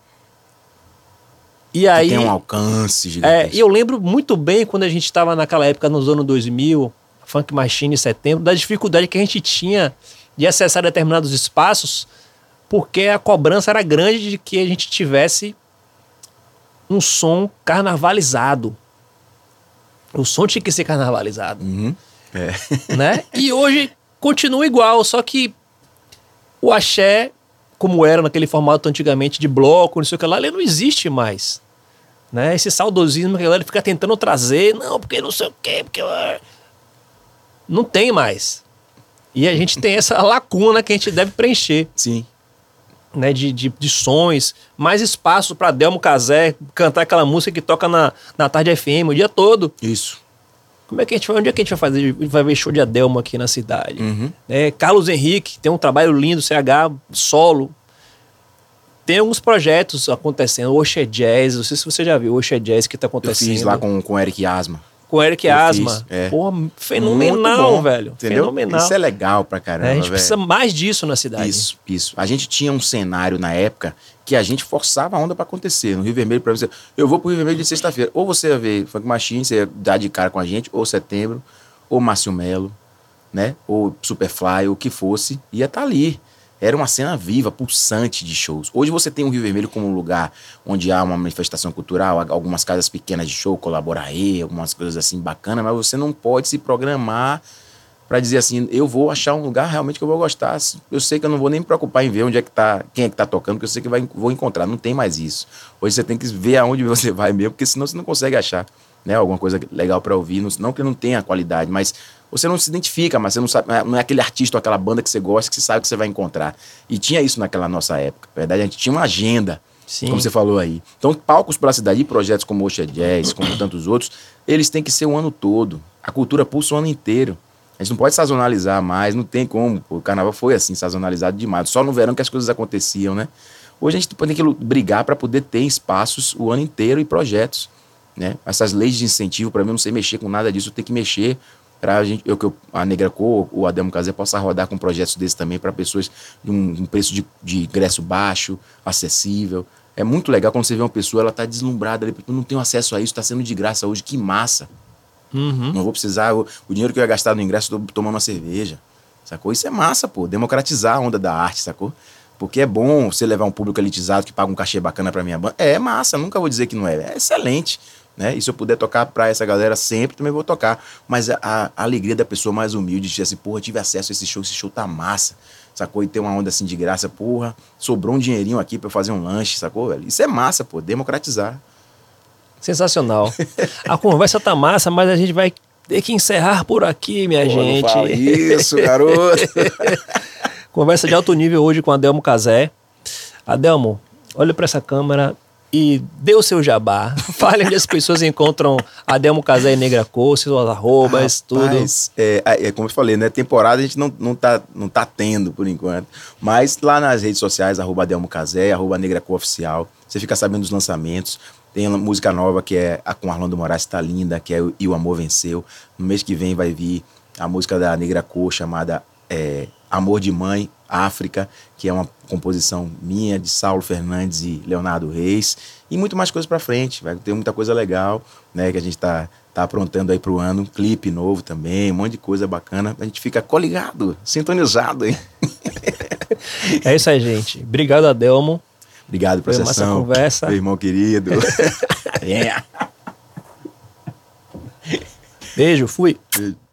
E que aí tem um alcance gigante. É, e eu lembro muito bem quando a gente estava naquela época nos anos 2000, Funk Machine em setembro, da dificuldade que a gente tinha de acessar determinados espaços, porque a cobrança era grande de que a gente tivesse um som carnavalizado. O som tinha que ser carnavalizado. Uhum. É. Né? E hoje continua igual, só que o axé como era naquele formato antigamente de bloco, não sei o que lá, ele não existe mais. Né? Esse saudosismo que a galera fica tentando trazer, não, porque não sei o quê, porque. Não tem mais. E a gente tem essa lacuna que a gente deve preencher. Sim. Né, de, de, de sons, mais espaço para Delmo Casé cantar aquela música que toca na, na tarde FM o dia todo. Isso. Como é que a gente vai, onde é que a gente vai fazer? Vai ver show de Adelmo aqui na cidade. Uhum. É, Carlos Henrique tem um trabalho lindo, CH, solo. Tem alguns projetos acontecendo. Oxe Jazz, não sei se você já viu Oxe Jazz que tá acontecendo. Eu fiz lá com, com o Eric Asma. Com o Eric Eu Asma. Fiz, é. Porra, fenomenal, bom, velho. Entendeu? Fenomenal. Isso é legal pra caramba. É, a gente velho. precisa mais disso na cidade. Isso, isso. A gente tinha um cenário na época que a gente forçava a onda para acontecer. No Rio Vermelho, para você, eu vou pro Rio Vermelho de sexta-feira. Ou você ia ver Funk Machine, você ia dar de cara com a gente, ou Setembro, ou Márcio Melo, né? Ou Superfly, ou o que fosse, ia estar tá ali. Era uma cena viva, pulsante de shows. Hoje você tem o Rio Vermelho como um lugar onde há uma manifestação cultural, algumas casas pequenas de show, Colaboraê, algumas coisas assim bacanas, mas você não pode se programar para dizer assim, eu vou achar um lugar realmente que eu vou gostar. Eu sei que eu não vou nem me preocupar em ver onde é que tá, quem é que tá tocando, porque eu sei que vai, vou encontrar. Não tem mais isso. Hoje você tem que ver aonde você vai mesmo, porque senão você não consegue achar, né, alguma coisa legal para ouvir, não, não que não tenha qualidade, mas você não se identifica, mas você não sabe, não é aquele artista ou aquela banda que você gosta que você sabe que você vai encontrar. E tinha isso naquela nossa época. Na verdade, a gente tinha uma agenda. Sim. Como você falou aí. Então, palcos para a cidade, projetos como Oxa Jazz, como tantos outros, eles têm que ser o ano todo. A cultura pulsa o ano inteiro. A gente não pode sazonalizar mais, não tem como. O carnaval foi assim, sazonalizado demais. Só no verão que as coisas aconteciam, né? Hoje a gente tem que brigar para poder ter espaços o ano inteiro e projetos. Né? Essas leis de incentivo, para mim, eu não sei mexer com nada disso, eu tenho que mexer para a gente, eu, que a Negra Co, o Ademo Casé, possa rodar com projetos desses também para pessoas de um, um preço de, de, ingresso baixo, acessível. É muito legal quando você vê uma pessoa, ela está deslumbrada, ali, não tenho acesso a isso, está sendo de graça hoje, que massa. Uhum. Não vou precisar, o, o, dinheiro que eu ia gastar no ingresso, tô tomando uma cerveja. Sacou? Isso é massa, pô. Democratizar a onda da arte, sacou? Porque é bom você levar um público elitizado que paga um cachê bacana pra minha banda. É massa, nunca vou dizer que não é. É excelente. Né? E se eu puder tocar pra essa galera sempre, também vou tocar. Mas a, a, alegria da pessoa mais humilde de dizer assim, porra, tive acesso a esse show, esse show tá massa. Sacou? E ter uma onda assim de graça, porra, sobrou um dinheirinho aqui pra eu fazer um lanche, sacou, velho? Isso é massa, pô, democratizar. Sensacional. A conversa tá massa, mas a gente vai ter que encerrar por aqui, minha Pô, gente. Isso, garoto. conversa de alto nível hoje com Adelmo Casé. Adelmo, olha para essa câmera e dê o seu jabá. Fale onde as pessoas encontram Adelmo Casé e Negra Cor, seus arrobas, Rapaz, tudo. É, é, como eu falei, né? Temporada a gente não, não, tá, não tá tendo por enquanto. Mas lá nas redes sociais, arroba Adelmo Casé, arroba Negra Cor Oficial você fica sabendo dos lançamentos. Tem uma música nova que é a com Arlando Moraes, tá linda, que é E o Amor Venceu. No mês que vem vai vir a música da Negra Cor, chamada é, Amor de Mãe, África, que é uma composição minha, de Saulo Fernandes e Leonardo Reis. E muito mais coisas para frente. Vai ter muita coisa legal, né? Que a gente tá, tá aprontando aí pro ano. Um clipe novo também, um monte de coisa bacana. A gente fica coligado, sintonizado? É isso aí, gente. Obrigado, Adelmo. Obrigado pela sessão. conversa. Meu irmão querido. yeah. Beijo, fui. Beijo.